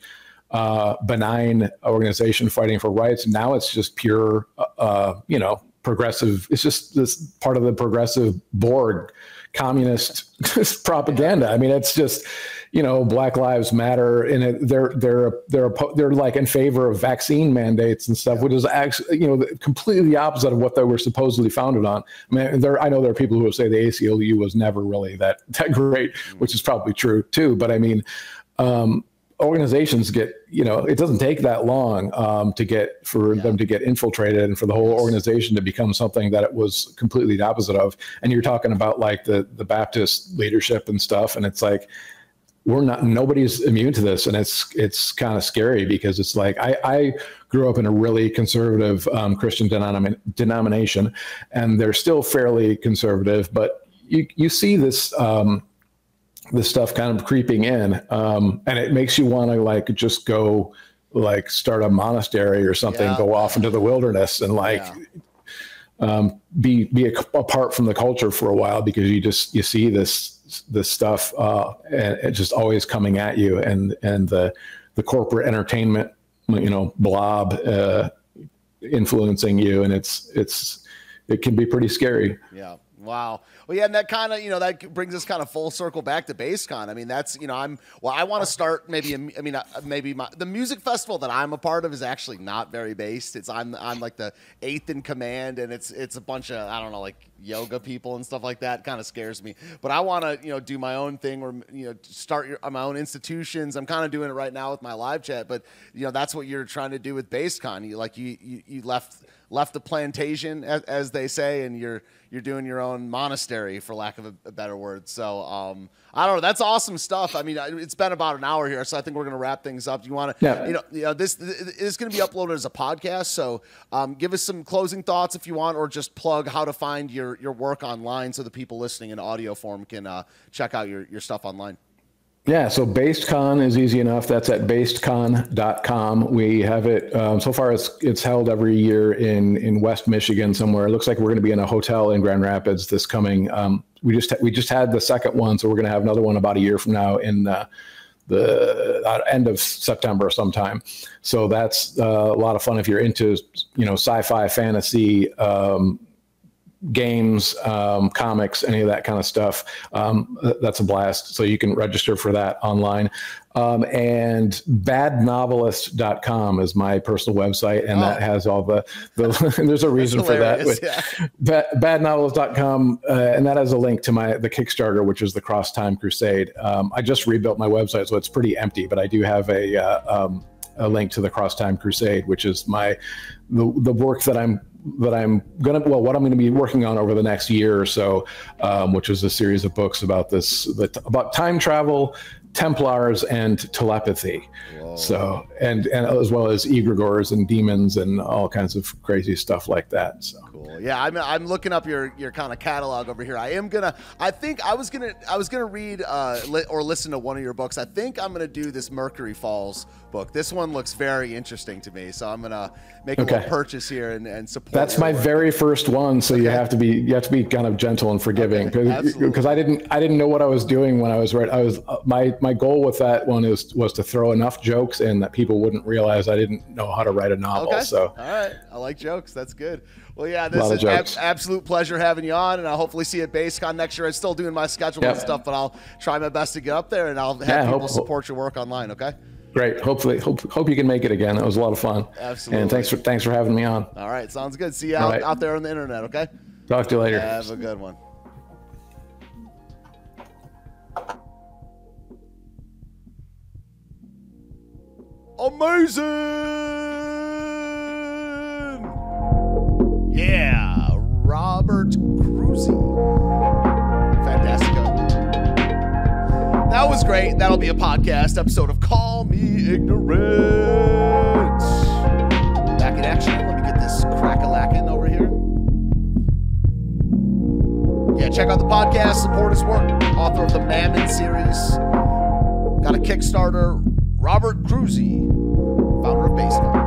uh, benign organization fighting for rights. Now it's just pure, uh, uh, you know, progressive. It's just this part of the progressive Borg communist propaganda. I mean, it's just, you know, Black Lives Matter, and it, they're they're they're they're like in favor of vaccine mandates and stuff, which is actually you know completely the opposite of what they were supposedly founded on. I mean, there I know there are people who say the ACLU was never really that that great, which is probably true too. But I mean, um, organizations get you know it doesn't take that long um, to get for yeah. them to get infiltrated and for the whole organization to become something that it was completely the opposite of and you're talking about like the the baptist leadership and stuff and it's like we're not nobody's immune to this and it's it's kind of scary because it's like i i grew up in a really conservative um, christian denom- denomination and they're still fairly conservative but you you see this um, this stuff kind of creeping in um, and it makes you want to like just go like start a monastery or something yeah. go off into the wilderness and like yeah. um, be be a, apart from the culture for a while because you just you see this this stuff uh, and, and just always coming at you and and the the corporate entertainment you know blob uh, influencing you and it's it's it can be pretty scary yeah wow well, yeah, and that kind of you know that brings us kind of full circle back to BasedCon. I mean, that's you know I'm well, I want to start maybe I mean uh, maybe my, the music festival that I'm a part of is actually not very based. It's I'm I'm like the eighth in command, and it's it's a bunch of I don't know like yoga people and stuff like that. Kind of scares me, but I want to you know do my own thing or you know start your, my own institutions. I'm kind of doing it right now with my live chat, but you know that's what you're trying to do with BasedCon. You like you you, you left left the plantation as, as they say, and you're you're doing your own monastery, for lack of a, a better word. So um, I don't know. That's awesome stuff. I mean, it's been about an hour here, so I think we're going to wrap things up. Do you want to, yeah. you know, you know, this, this is going to be uploaded as a podcast. So um, give us some closing thoughts if you want, or just plug how to find your your work online so the people listening in audio form can uh, check out your your stuff online. Yeah, so BasedCon is easy enough. That's at basedcon.com. We have it um, so far. It's it's held every year in in West Michigan somewhere. It looks like we're going to be in a hotel in Grand Rapids this coming. Um, we just we just had the second one, so we're going to have another one about a year from now in uh, the uh, end of September sometime. So that's uh, a lot of fun if you're into you know sci-fi, fantasy. Um, games, um, comics, any of that kind of stuff. Um, that's a blast. So you can register for that online. Um, and badnovelist.com is my personal website, and oh. that has all the, the there's a reason for that. Yeah. bad, badnovelist.com, uh, and that has a link to my the Kickstarter, which is the Cross Time Crusade. Um, I just rebuilt my website, so it's pretty empty, but I do have a uh, um, a link to the Cross Time Crusade, which is my the, the work that I'm that I'm gonna well what I'm going to be working on over the next year or so, um, which is a series of books about this about time travel, Templars, and telepathy. Whoa. So and and as well as egregores and demons and all kinds of crazy stuff like that. So cool. Yeah, I'm, I'm looking up your your kind of catalog over here. I am gonna. I think I was gonna I was gonna read uh, li- or listen to one of your books. I think I'm gonna do this Mercury Falls book. This one looks very interesting to me, so I'm gonna make okay. a little purchase here and, and support. That's my work. very first one, so okay. you have to be you have to be kind of gentle and forgiving because okay. I didn't I didn't know what I was doing when I was right. I was uh, my my goal with that one is was to throw enough jokes in that people wouldn't realize I didn't know how to write a novel. Okay. So all right, I like jokes. That's good. Well, yeah, this is ab- absolute pleasure having you on, and I'll hopefully see you at BasedCon next year. I'm still doing my schedule yep. and stuff, but I'll try my best to get up there, and I'll have yeah, people hope, support your work online. Okay. Great. Hopefully, hope hope you can make it again. That was a lot of fun. Absolutely. And thanks for thanks for having me on. All right, sounds good. See you out, right. out there on the internet. Okay. Talk to you later. Have a good one. Amazing! Yeah, Robert Kroese. Fantastic. That was great. That'll be a podcast episode of Call Me Ignorant. Back in action. Let me get this crack a lacking over here. Yeah, check out the podcast, support his work. Author of the Mammon series. Got a Kickstarter. Robert Kroese, founder of BasedCon.